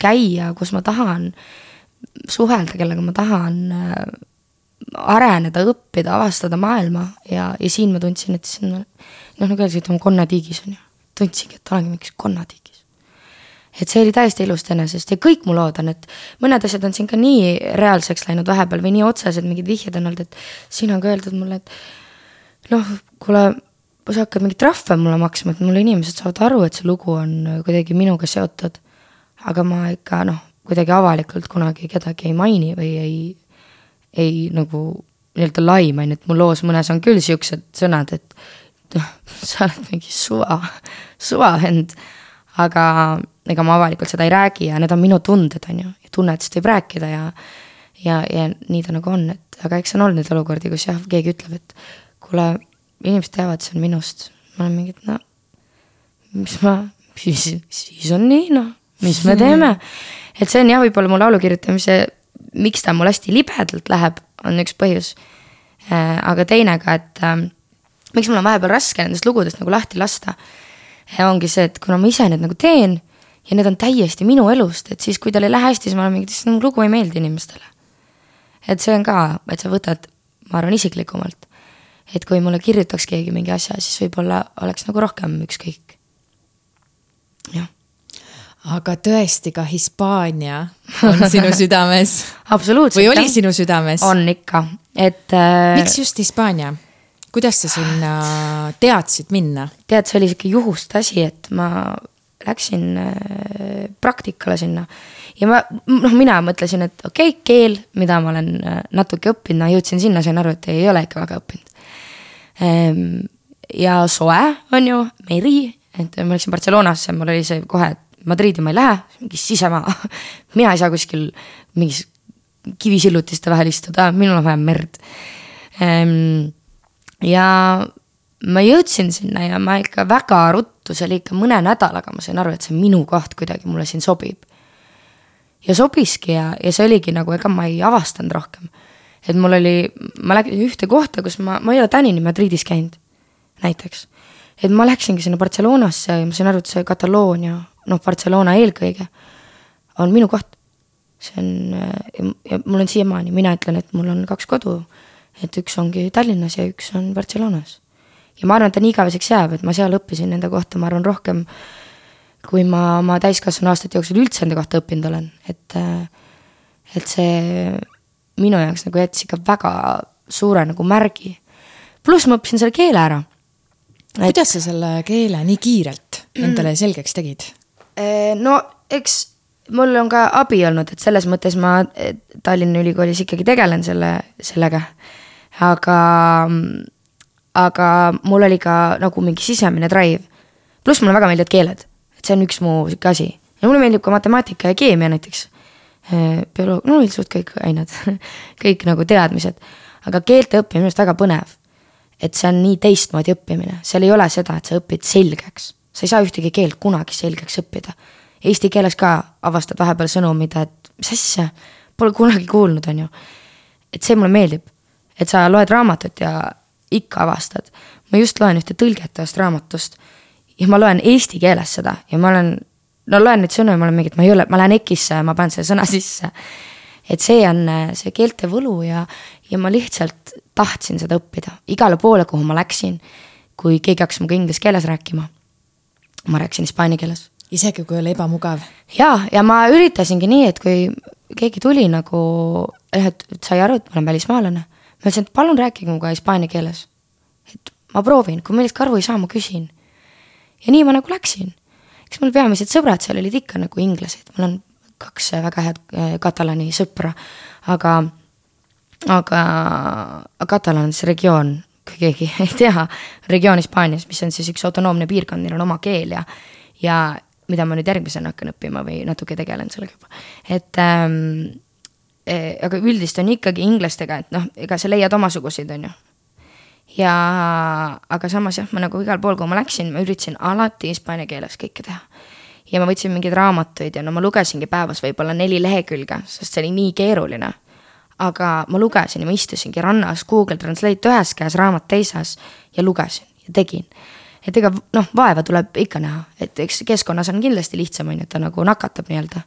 käia, kus ma tahan, suhelda, kellega ma tahan, areneda, õppida, avastada maailma ja, ja siin ma tundsin, et siin noh, nagu öeldakse, et on konnatiigis on ju. tundsingi, et olengi mingis konnatiigis. Et see oli täiesti ilust enesest ja kõik mu lood on, et mõned asjad on siin ka nii reaalseks läinud vahepeal või nii otsesed mingid vihjed on olnud, et siin on ka öeldud mulle, et noh, kuule sa hakkad mingeid trahve mulle maksma, et mulle inimesed saavad aru, et see lugu on kuidagi minuga seotud. aga ma ikka noh, kuidagi avalikult kunagi kedagi ei maini või ei, ei nagu nii-öelda laima, on ju, et mul loos mõnes on küll siuksed sõnad, et noh, sa oled mingi suva, suvavend. aga ega ma avalikult seda ei räägi ja need on minu tunded, on ju, ja tunnetest võib rääkida ja ja, ja nii ta nagu on, et aga eks on olnud neid olukordi, kus jah, keegi ütleb, et kuule inimesed teavad, see on minust. ma olen mingi, et no mis ma, siis, siis on nii, noh, mis me teeme. et see on jah, võib-olla mu laulu kirjutamise, miks ta mul hästi libedalt läheb, on üks põhjus. Äh, aga teine ka, et äh, miks mul on vahepeal raske nendest lugudest nagu lahti lasta. ongi see, et kuna ma ise need nagu teen ja need on täiesti minu elust, et siis, kui tal ei lähe hästi, siis ma olen mingi, et mu lugu ei meeldi inimestele. et see on ka, et sa võtad, ma arvan, isiklikumalt et kui mulle kirjutaks keegi mingi asja, siis võib-olla oleks nagu rohkem ükskõik. jah. aga tõesti, ka Hispaania on sinu südames absoluutselt. või oli sinu südames? on ikka, et äh.... miks just Hispaania? kuidas sa sinna teadsid minna? tead, see oli sihuke juhust asi, et ma läksin äh, praktikale sinna ja ma, noh, mina mõtlesin, et okei okay,, keel, mida ma olen äh, natuke õppinud, no jõudsin sinna, sain aru, et ei ole ikka väga õppinud. Ehm, ja soe on ju, meri, et ma läksin Barcelonasse, mul oli see kohe, et Madridi ma ei lähe, mingi sisemaa mina ei saa kuskil mingis kivisillutiste vahel istuda, minul on vaja merd. Ehm, ja ma jõudsin sinna ja ma ikka väga ruttu, see oli ikka mõne nädalaga, ma sain aru, et see on minu koht kuidagi, mulle siin sobib. ja sobiski ja, ja see oligi nagu, ega ma ei avastanud rohkem et mul oli, ma läksin ühte kohta, kus ma, ma ei ole tänini Madridis käinud, näiteks. et ma läksingi sinna Barcelonasse ja ma sain aru, et see Kataloonia, noh, Barcelona eelkõige, on minu koht. see on, ja mul on siiamaani, mina ütlen, et mul on kaks kodu, et üks ongi Tallinnas ja üks on Barcelonas. Ja ma arvan, et ta nii igaveseks jääb, et ma seal õppisin nende kohta, ma arvan, rohkem kui ma oma täiskasvanu aastate jooksul üldse enda kohta õppinud olen, et et see minu jaoks nagu jättis ikka väga suure nagu märgi. pluss ma õppisin selle keele ära kuidas sa selle keele nii kiirelt endale selgeks tegid? Eh, no eks mul on ka abi olnud, et selles mõttes ma Tallinna Ülikoolis ikkagi tegelen selle, sellega. aga, aga mul oli ka nagu mingi sisemine drive. pluss mulle väga meeldivad keeled, et see on üks mu sihuke asi ja mulle meeldib ka matemaatika ja keemia näiteks Äh, bioloog, no üldiselt kõik ained kõik nagu teadmised. aga keelte õppimine minu arust väga põnev. et see on nii teistmoodi õppimine, seal ei ole seda, et sa õpid selgeks. sa ei saa ühtegi keelt kunagi selgeks õppida. Eesti keeles ka avastad vahepeal sõnu, mida, et mis asja, pole kunagi kuulnud, on ju. et see mulle meeldib. et sa loed raamatut ja ikka avastad. ma just loen ühte tõlget ühest raamatust ja ma loen eesti keeles seda ja ma olen, no loen neid sõnu ja ma olen mingi, et ma ei ole, ma lähen EKI-sse ja ma panen selle sõna sisse. et see on see keelte võlu ja, ja ma lihtsalt tahtsin seda õppida igale poole, kuhu ma läksin. kui keegi hakkas minuga inglise keeles rääkima, ma rääkisin hispaania keeles. isegi kui oli ebamugav? ja, ja ma üritasingi nii, et kui keegi tuli nagu, et sai aru, et ma olen välismaalane. Ma ütlesin, et palun rääkige minuga hispaania keeles. et ma proovin, kui millestki aru ei saa, ma küsin. ja nii ma nagu läksin. eks mul peamised sõbrad seal olid ikka nagu inglased, mul on kaks väga head äh, katalani sõpra, aga, aga Katalan on siis regioon, kui keegi ei tea, regioon Hispaanias, mis on siis üks autonoomne piirkond, neil on oma keel ja, ja mida ma nüüd järgmisena hakkan õppima või natuke tegelen sellega juba, et ähm, aga üldist on ikkagi inglastega, et noh, ega sa leiad omasuguseid, on ju. ja aga samas jah, ma nagu igal pool, kuhu ma läksin, ma üritasin alati hispaania keeles kõike teha. ja ma võtsin mingeid raamatuid ja no ma lugesingi päevas võib-olla neli lehekülge, sest see oli nii keeruline. aga ma lugesin ja ma istusingi rannas, Google Translate ühes käes, raamat teises ja lugesin ja tegin et ega noh, vaeva tuleb ikka näha, et eks keskkonnas on kindlasti lihtsam, on ju, et ta nagu nakatab nii-öelda.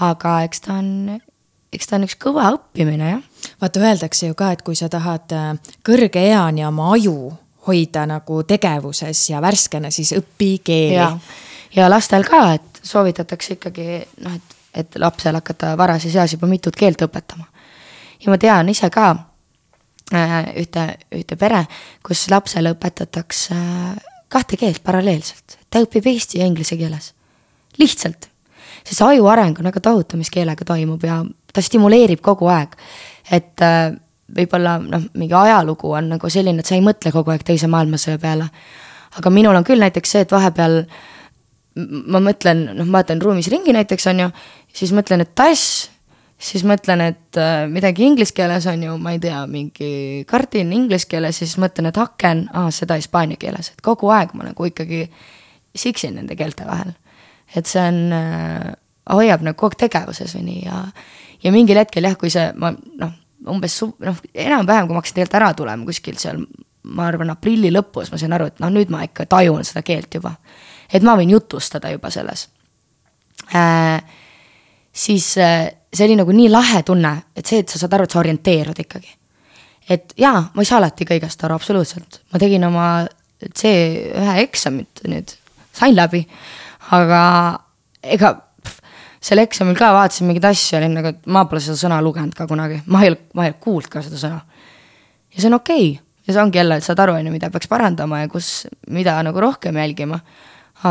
aga eks ta on, eks ta on üks kõva õppimine, jah. vaata, öeldakse ju ka, et kui sa tahad äh, kõrge eani oma aju hoida nagu tegevuses ja värskena, siis õpi keeli. ja lastel ka, et soovitatakse ikkagi noh, et, et lapsel hakata varases eas juba mitut keelt õpetama. ja ma tean ise ka Äh, ühte, ühte pere, kus lapsele õpetatakse kahte keelt paralleelselt, ta õpib eesti ja inglise keeles. lihtsalt, sest aju areng on väga tohutu, mis keelega toimub ja ta stimuleerib kogu aeg. et äh, võib-olla noh, mingi ajalugu on nagu selline, et sa ei mõtle kogu aeg teise maailmasõja peale. aga minul on küll näiteks see, et vahepeal ma mõtlen, noh, ma vaatan ruumis ringi näiteks on ju, siis mõtlen, et tass siis mõtlen, et äh, midagi inglise keeles on ju, ma ei tea, mingi kardin inglise keeles, siis mõtlen, et aken, aa, seda hispaania keeles, et kogu aeg ma nagu ikkagi siksin nende keelte vahel. et see on äh,, hoiab nagu kogu aeg tegevuses või nii ja, ja mingil hetkel jah, kui see, ma noh, umbes noh, enam-vähem, kui ma hakkasin tegelikult ära tulema kuskil seal, ma arvan, aprilli lõpus ma sain aru, et noh, nüüd ma ikka tajun seda keelt juba. et ma võin jutustada juba selles äh,. siis äh, see oli nagu nii lahe tunne, et see, et sa saad aru, et sa orienteerud ikkagi. et jaa, ma ei saa alati kõigest aru, absoluutselt, ma tegin oma C1 eksamit nüüd, sain läbi, aga ega sel eksamil ka vaatasin mingeid asju, olin nagu, et ma pole seda sõna lugenud ka kunagi, ma ei ole, ma ei ole kuulnud ka seda sõna. ja see on okei okay. ja see ongi jälle, et saad aru, on ju, mida peaks parandama ja kus, mida nagu rohkem jälgima.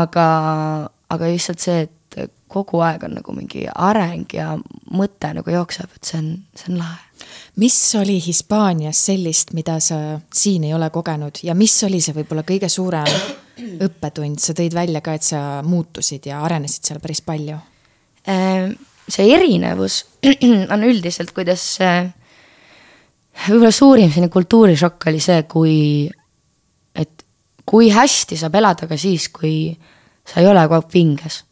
aga, aga lihtsalt see, et kogu aeg on nagu mingi areng ja mõte nagu jookseb, et see on, see on lahe. mis oli Hispaanias sellist, mida sa siin ei ole kogenud ja mis oli see võib-olla kõige suurem õppetund, sa tõid välja ka, et sa muutusid ja arenesid seal päris palju. Ehm, see erinevus on üldiselt, kuidas võib-olla suurim selline kultuurishokk oli see, kui, et kui hästi saab elada ka siis, kui sa ei ole kogu aeg pinges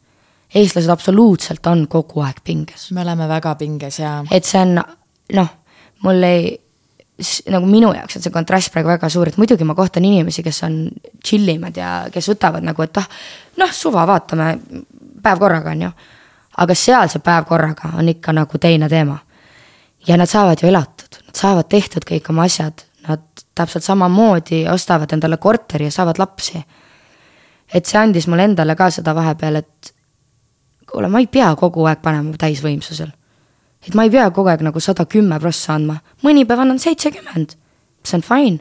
eestlased absoluutselt on kogu aeg pinges. me oleme väga pinges ja. et see on noh, mul ei, nagu minu jaoks on see kontrast praegu väga suur, et muidugi ma kohtan inimesi, kes on chill imad ja kes võtavad nagu, et ah, noh, suva, vaatame päev korraga, on ju. Aga seal see päev korraga on ikka nagu teine teema. ja nad saavad ju elatud, nad saavad tehtud kõik oma asjad, nad täpselt samamoodi ostavad endale korteri ja saavad lapsi. et see andis mulle endale ka seda vahepeal, et kuule, ma ei pea kogu aeg panema täisvõimsusel. et ma ei pea kogu aeg nagu sada kümme prossa andma, mõni päev annan seitsekümmend, see on fine.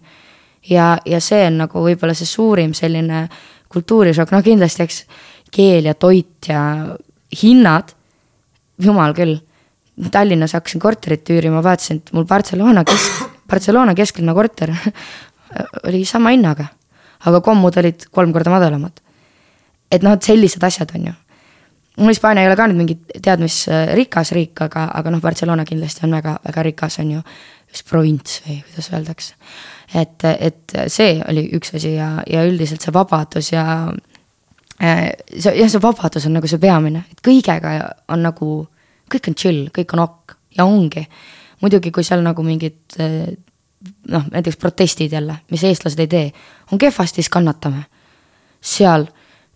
ja, ja see on nagu võib-olla see suurim selline kultuurishokk, noh kindlasti eks keel ja toit ja hinnad, jumal küll. Tallinnas hakkasin korterit üürima, vaatasin, et mul Barcelona kesk, Barcelona kesklinna korter oli sama hinnaga, aga kommud olid kolm korda madalamad. et noh, et sellised asjad on ju no Hispaania ei ole ka nüüd mingi tead mis äh, rikas riik, aga, aga noh, Barcelona kindlasti on väga, väga rikas, on ju, üks provints või kuidas öeldakse. et, et see oli üks asi ja, ja üldiselt see vabadus ja see, jah, see vabadus on nagu see peamine, et kõigega on nagu, kõik on chill, kõik on ok ja ongi. muidugi, kui seal nagu mingid äh, noh, näiteks protestid jälle, mis eestlased ei tee, on kehvasti, siis kannatame. seal,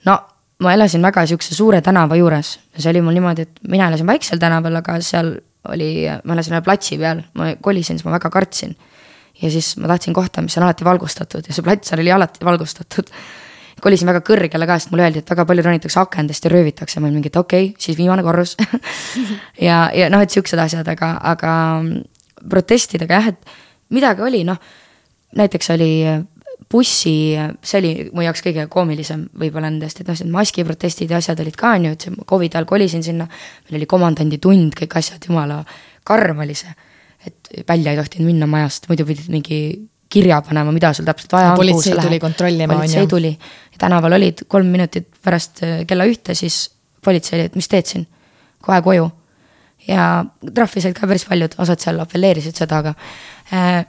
no ma elasin väga sihukese suure tänava juures ja see oli mul niimoodi, et mina elasin väiksel tänaval, aga seal oli, ma elasin ühe platsi peal, ma kolisin, siis ma väga kartsin. ja siis ma tahtsin kohta, mis on alati valgustatud ja see plats seal oli alati valgustatud. Kolisin väga kõrgele ka, sest mulle öeldi, et väga palju ronitakse akendest ja röövitakse, ma olin mingi, et okei okay,, siis viimane korrus ja, ja noh, et siuksed asjad, aga, aga protestidega jah, et midagi oli, noh. näiteks oli bussi, see oli mu jaoks kõige koomilisem võib-olla nendest, et noh, need maskiprotestid ja asjad olid ka on ju, et Covidi ajal kolisin sinna. meil oli komandandi tund, kõik asjad, jumala karm oli see. et välja ei tohtinud minna majast, muidu pidid mingi kirja panema, mida sul täpselt vaja on. politsei tuli kontrollima, on ju. politsei tuli, tänaval olid kolm minutit pärast äh, kella ühte, siis politsei oli, et mis teed siin, kohe koju ja trahvi said ka päris paljud, osad seal apelleerisid seda, aga äh,.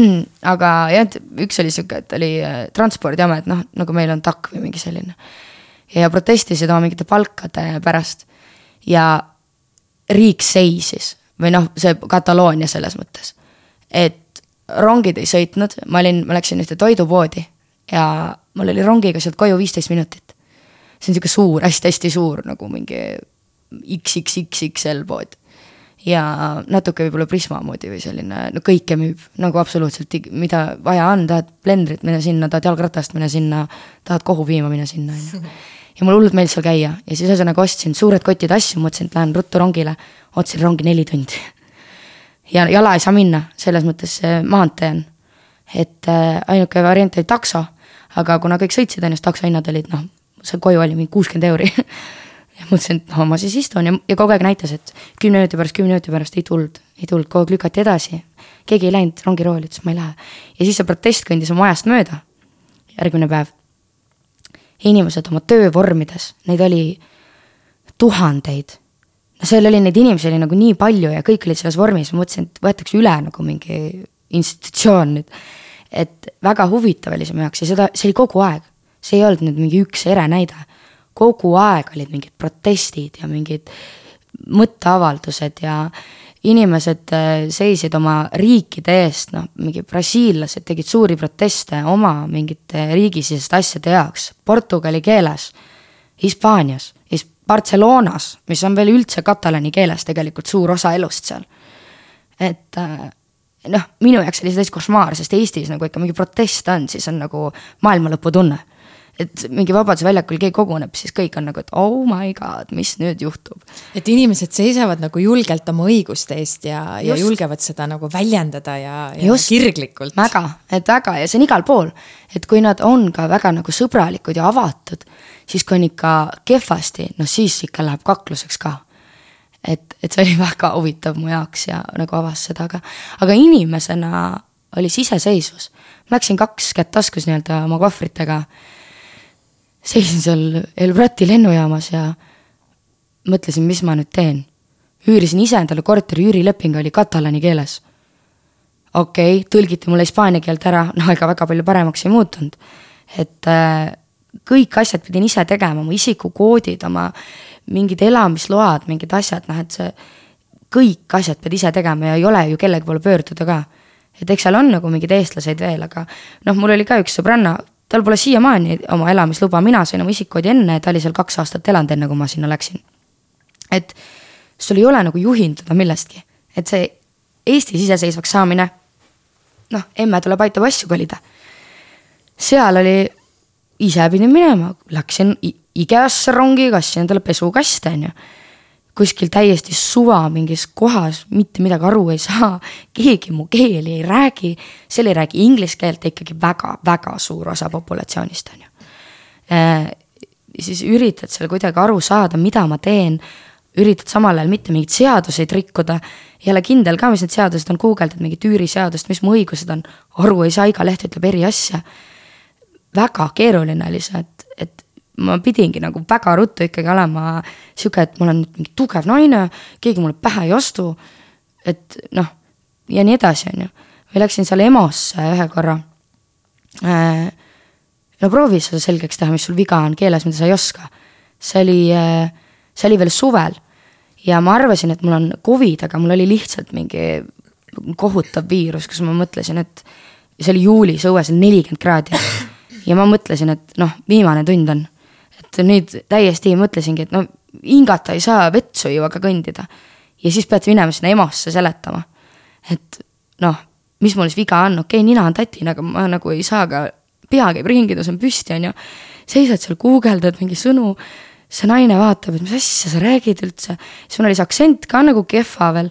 aga jah, et üks oli sihuke, et oli äh, transpordiamet, noh nagu meil on TAK või mingi selline. ja protestisid oma mingite palkade pärast ja riik seisis või noh, see Kataloonia selles mõttes. et rongid ei sõitnud, ma olin, ma läksin ühte toidupoodi ja mul oli rongiga sealt koju viisteist minutit. see on sihuke suur hästi,, hästi-hästi suur nagu mingi XXXXL pood ja natuke võib-olla Prisma moodi või selline, no kõike müüb nagu absoluutselt, mida vaja on, tahad blendrit, mine sinna, tahad jalgratast, mine sinna, tahad kohu viima, mine sinna, on ju. ja mulle hullult meeldis seal käia ja siis ühesõnaga ostsin suured kotid asju, mõtlesin, et lähen ruttu rongile, otsin rongi neli tundi. Ja jala ei saa minna, selles mõttes see maantee on. et äh, ainuke variant oli takso, aga kuna kõik sõitsid, on ju, siis taksohinnad olid noh, see koju oli mingi kuuskümmend euri ja mõtlesin, et no ma siis istun ja, ja kogu aeg näitas, et kümne minuti pärast, kümne minuti pärast ei tulnud, ei tulnud, kogu aeg lükati edasi. keegi ei läinud rongirooli, ütles ma ei lähe. ja siis see protest kõndis oma ajast mööda. järgmine päev. inimesed oma töövormides, neid oli tuhandeid. Seal oli neid inimesi oli nagu nii palju ja kõik olid selles vormis, ma mõtlesin, et võetakse üle nagu mingi institutsioon nüüd. et väga huvitav oli see mu jaoks ja seda, see oli kogu aeg. see ei olnud nüüd mingi üks ere näide kogu aeg olid mingid protestid ja mingid mõtteavaldused ja inimesed äh, seisid oma riikide eest, noh, mingi brasiillased tegid suuri proteste oma mingite riigisiseste asjade jaoks, portugali keeles, Hispaanias, Barcelonas, mis on veel üldse katalani keeles tegelikult suur osa elust seal. et äh, noh, minu jaoks oli see täitsa košmaar, sest Eestis nagu ikka mingi protest on, siis on nagu maailmalõpu tunne et mingi Vabaduse väljakul keegi koguneb, siis kõik on nagu, et oh my god, mis nüüd juhtub. et inimesed seisavad nagu julgelt oma õiguste eest ja, ja julgevad seda nagu väljendada ja, ja Just, kirglikult. väga, et väga ja see on igal pool. et kui nad on ka väga nagu sõbralikud ja avatud, siis kui on ikka kehvasti, noh siis ikka läheb kakluseks ka et, et see oli väga huvitav mu jaoks ja nagu avas seda, aga, aga inimesena oli siseseisvus. ma läksin kaks kätt taskus nii-öelda oma kohvritega seisin seal Elbrati lennujaamas ja mõtlesin, mis ma nüüd teen. üürisin ise endale korteri, üürileping oli katalani keeles. okei okay,, tõlgiti mulle hispaania keelt ära, no ega väga palju paremaks ei muutunud. et äh, kõik asjad pidin ise tegema, oma isikukoodid, oma mingid elamisload, mingid asjad, noh et see, kõik asjad pead ise tegema ja ei ole ju kellegi poole pöörduda ka. et eks seal on nagu mingeid eestlaseid veel, aga noh, mul oli ka üks sõbranna, tal pole siiamaani oma elamisluba, mina sain oma isikukoodi enne, ta oli seal kaks aastat elanud, enne kui ma sinna läksin. et sul ei ole nagu juhinduda millestki, et see Eestis iseseisvaks saamine, noh, emme tuleb, aitab asju kolida. seal oli, ise pidin minema, läksin IKEA-sse rongiga, ostsin endale pesukaste, on ju kuskil täiesti suva mingis kohas, mitte midagi aru ei saa, keegi mu keeli ei räägi, seal ei räägi inglise keelt ikkagi väga-väga suur osa populatsioonist, on ju äh,. siis üritad seal kuidagi aru saada, mida ma teen, üritad samal ajal mitte mingeid seaduseid rikkuda, ei ole kindel ka, mis need seadused on, guugeldad mingit üüriseadust, mis mu õigused on, aru ei saa, iga leht ütleb eri asja. väga keeruline oli see, et, et ma pidingi nagu väga ruttu ikkagi olema sihuke, et ma olen mingi tugev naine, keegi mulle pähe ei astu. et noh, ja nii edasi, on ju. või läksin seal EMO-sse ühe korra äh,. no proovi seda selgeks teha, mis sul viga on keeles, mida sa ei oska. see oli äh,, see oli veel suvel ja ma arvasin, et mul on Covid, aga mul oli lihtsalt mingi kohutav viirus, kus ma mõtlesin, et see oli juulis, õues nelikümmend kraadi. ja ma mõtlesin, et noh, viimane tund on. Et nüüd täiesti mõtlesingi, et no hingata ei saa, vetsu ei jõua ka kõndida. ja siis pead minema sinna EMO-sse seletama. et noh, mis mul siis viga on, okei okay,, nina on tatin, aga ma nagu ei saa ka, pea käib ringi, on püsti, on ju. seisad seal, guugeldad mingi sõnu see naine vaatab, et mis asja sa räägid üldse, siis mul oli see aktsent ka nagu kehva veel.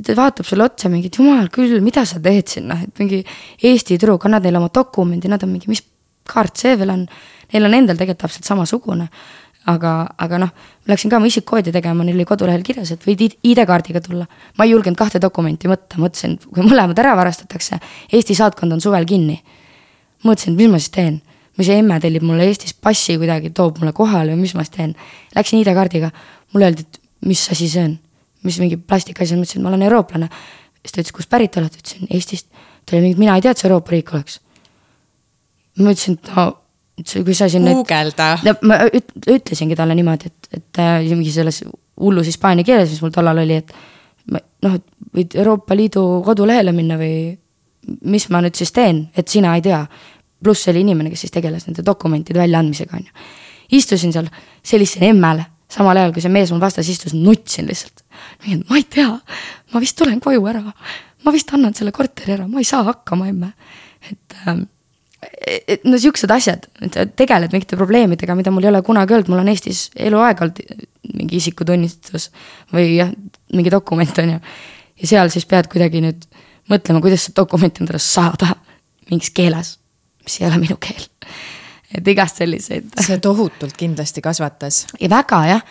ta vaatab sulle otsa mingi, et jumal küll, mida sa teed siin, noh, et mingi Eesti tüdruk, annad neile oma dokumendi, nad on mingi, mis kaart see veel on. Neil on endal tegelikult täpselt samasugune. aga, aga noh, läksin ka oma isikukoodi tegema, neil oli kodulehel kirjas, et võid ID-kaardiga tulla. ma ei julgenud kahte dokumenti võtta, mõtlesin, kui mõlemad ära varastatakse, Eesti saatkond on suvel kinni. mõtlesin, et mis ma siis teen või see emme tellib mulle Eestis passi kuidagi, toob mulle kohale või mis ma siis teen. Läksin ID-kaardiga, mulle öeldi, et mis asi see on, mis mingi plastikasi, ma ütlesin, et ma olen eurooplane. siis ta ütles, kust pärit oled, ütlesin Eestist. ta oli mingi, mina ei tea, et see Euroopa riik oleks. ma ütlesin, et no, kui sa siin guugelda. ma üt, ütlesingi talle niimoodi, et, et äh, mingi selles hullus hispaania keeles, mis mul tollal oli, et noh, et võid Euroopa Liidu kodulehele minna või mis ma nüüd siis teen, et sina ei tea pluss see oli inimene, kes siis tegeles nende dokumentide väljaandmisega, on ju. istusin seal, sellisin emmele, samal ajal kui see mees mul vastas istus, nutsin lihtsalt. ma ei tea, ma vist tulen koju ära, ma vist annan selle korteri ära, ma ei saa hakkama, emme. et ähm, no siuksed asjad, et tegeled mingite probleemidega, mida mul ei ole kunagi olnud, mul on Eestis eluaeg olnud mingi isikutunnistus või jah, mingi dokument on ju. ja seal siis pead kuidagi nüüd mõtlema, kuidas see dokument endale saada mingis keeles mis ei ole minu keel. et igast selliseid. see tohutult kindlasti kasvatas. ja väga jah,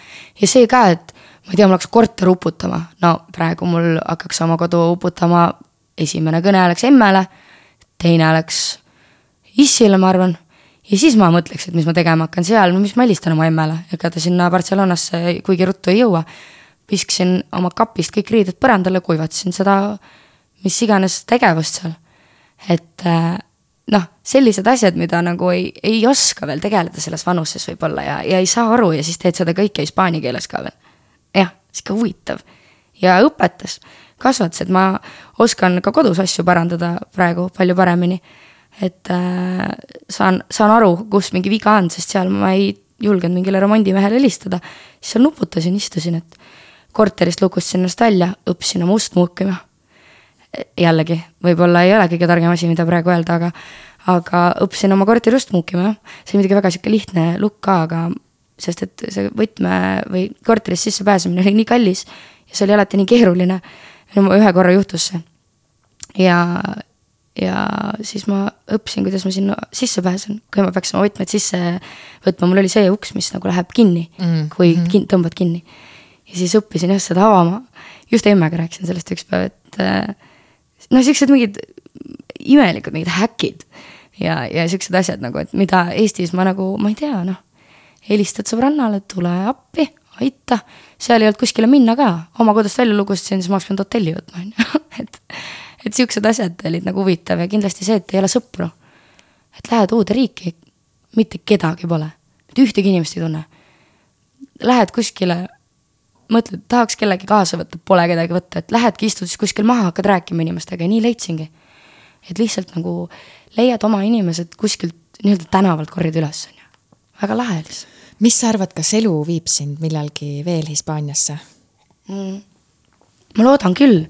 ja see ka, et ma ei tea, mul hakkas korter uputama, no praegu mul hakkaks oma kodu uputama, esimene kõne läks emmele, teine läks issile, ma arvan ja siis ma mõtleks, et mis ma tegema hakkan seal, mis ma helistan oma emmele, ega ta sinna Barcelonasse kuigi ruttu ei jõua. viskasin oma kapist kõik riided põrandale, kuivatasin seda, mis iganes tegevust seal. et äh, noh, sellised asjad, mida nagu ei, ei oska veel tegeleda selles vanuses võib-olla ja, ja ei saa aru ja siis teed seda kõike hispaania keeles ka veel. jah, sihuke huvitav ja õpetas, kasvatas, et ma oskan ka kodus asju parandada praegu palju paremini. Et äh, saan, saan aru, kus mingi viga on, sest seal ma ei julgenud mingile remondimehele helistada. siis seal nuputasin, istusin, et korterist lukustasin ennast välja, õppisin oma ust muukima jällegi, võib-olla ei ole kõige targem asi, mida praegu öelda, aga aga õppisin oma korteri just muukima, jah. see oli muidugi väga sihuke lihtne lukk ka, aga sest et see võtme või korterisse sissepääsemine oli nii kallis ja see oli alati nii keeruline. ühe korra juhtus see. ja, ja siis ma õppisin, kuidas ma sinna sisse pääsen, kui ma peaks oma võtmed sisse võtma, mul oli see uks, mis nagu läheb kinni mm, -hmm. kui mhm. kin, tõmbad kinni. ja siis õppisin jah seda avama, just emmega rääkisin sellest üks päev, et äh, noh, siuksed mingid imelikud mingid häkid ja, ja siuksed asjad nagu, et mida Eestis ma nagu, ma ei tea, noh. helistad sõbrannale, tule appi, aita, seal ei olnud kuskile minna ka, oma kodust välja lugustasin, siis ma oleks pidanud hotelli võtma, on ju, et. Et siuksed asjad olid nagu huvitav ja kindlasti see, et ei ole sõpru. et lähed uude riiki, mitte kedagi pole, mitte ühtegi inimest ei tunne. Lähed kuskile mõtled, tahaks kellegi kaasa võtta, pole kedagi võtta, et lähedki, istud siis kuskil maha, hakkad rääkima inimestega ja nii leidsingi. et lihtsalt nagu leiad oma inimesed kuskilt nii-öelda tänavalt korjad üles, on ju. väga lahe lihtsalt. mis sa arvad, kas elu viib sind millalgi veel Hispaaniasse mm.? ma loodan küll,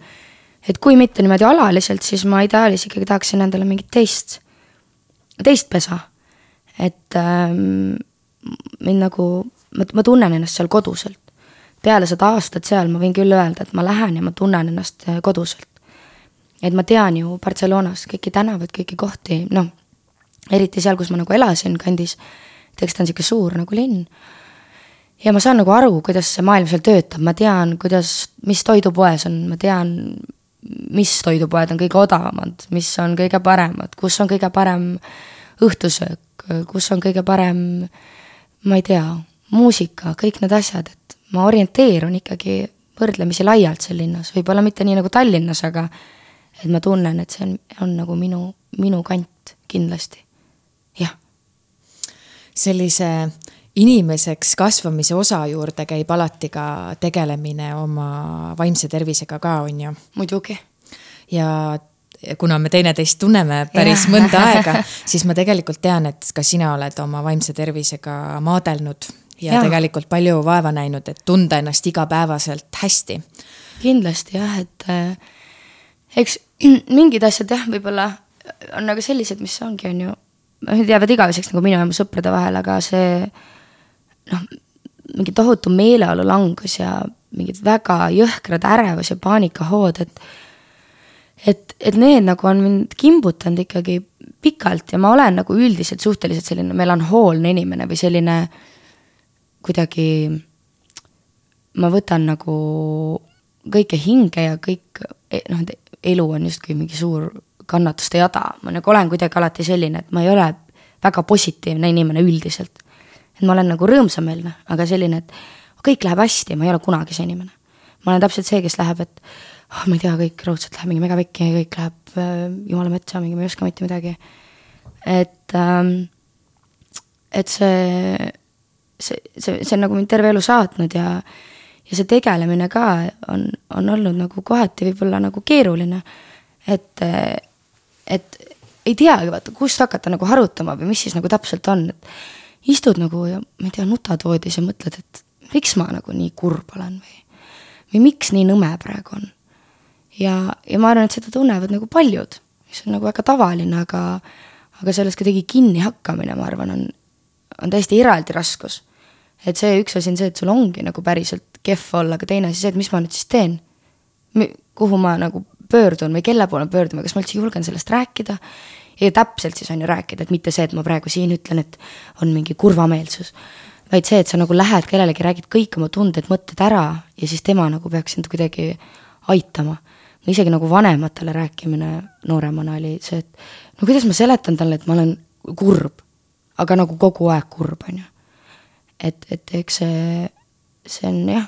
et kui mitte niimoodi alaliselt, siis ma ideaalis ikkagi tahaksin endale mingit teist, teist pesa. et ähm, mind nagu, ma, ma tunnen ennast seal koduselt peale seda aastat seal ma võin küll öelda, et ma lähen ja ma tunnen ennast äh, koduselt. et ma tean ju Barcelonas kõiki tänavaid, kõiki kohti, noh, eriti seal, kus ma nagu elasin kandis, et eks ta on niisugune suur nagu linn. ja ma saan nagu aru, kuidas see maailm seal töötab, ma tean, kuidas, mis toidupoes on, ma tean, mis toidupoed on kõige odavamad, mis on kõige paremad, kus on kõige parem õhtusöök, kus on kõige parem, ma ei tea, muusika, kõik need asjad, et ma orienteerun ikkagi võrdlemisi laialt seal linnas, võib-olla mitte nii nagu Tallinnas, aga et ma tunnen, et see on, on nagu minu, minu kant kindlasti, jah. sellise inimeseks kasvamise osa juurde käib alati ka tegelemine oma vaimse tervisega ka, on ju? muidugi. ja kuna me teineteist tunneme päris ja. mõnda aega, siis ma tegelikult tean, et ka sina oled oma vaimse tervisega maadelnud ja, ja tegelikult palju vaeva näinud, et tunda ennast igapäevaselt hästi. kindlasti jah, et äh, eks mingid asjad jah, võib-olla on nagu sellised, mis ongi, on ju, jäävad igaveseks nagu minu ja mu sõprade vahel, aga see noh, mingi tohutu meeleolu langus ja mingid väga jõhkrad ärevus ja paanikahood, et et, et need nagu on mind kimbutanud ikkagi pikalt ja ma olen nagu üldiselt suhteliselt selline melanhoolne inimene või selline kuidagi, ma võtan nagu kõike hinge ja kõik noh, elu on justkui mingi suur kannatuste jada, ma nagu olen kuidagi alati selline, et ma ei ole väga positiivne inimene üldiselt. Et ma olen nagu rõõmsameelne, aga selline, et kõik läheb hästi, ma ei ole kunagi see inimene. ma olen täpselt see, kes läheb, et oh, ma ei tea, kõik raudselt läheb mingi megapikki ja kõik läheb äh, jumala metsa, mingi ma ei oska mitte midagi. et ähm,, et see, see, see, see on nagu mind terve elu saatnud ja ja see tegelemine ka on, on olnud nagu kohati võib-olla nagu keeruline. et, et ei teagi, vaata, kust hakata nagu harutama või mis siis nagu täpselt on, et istud nagu ja ma ei tea, nutad voodis ja mõtled, et miks ma nagu nii kurb olen või, või miks nii nõme praegu on. ja, ja ma arvan, et seda tunnevad nagu paljud, mis on nagu väga tavaline, aga, aga sellest kuidagi kinni hakkamine, ma arvan, on, on täiesti eraldi raskus. et see üks asi on see, et sul ongi nagu päriselt kehv olla, aga teine asi see, et mis ma nüüd siis teen. kuhu ma nagu pöördun või kelle poole pöörduma, kas ma üldse julgen sellest rääkida. Ja täpselt siis on ju rääkida, et mitte see, et ma praegu siin ütlen, et on mingi kurvameelsus. vaid see, et sa nagu lähed kellelegi, räägid kõik oma tunded, mõtted ära ja siis tema nagu peaks sind kuidagi aitama. no isegi nagu vanematele rääkimine nooremana oli see, et no kuidas ma seletan talle, et ma olen kurb, aga nagu kogu aeg kurb, on ju. et, et eks see see on jah,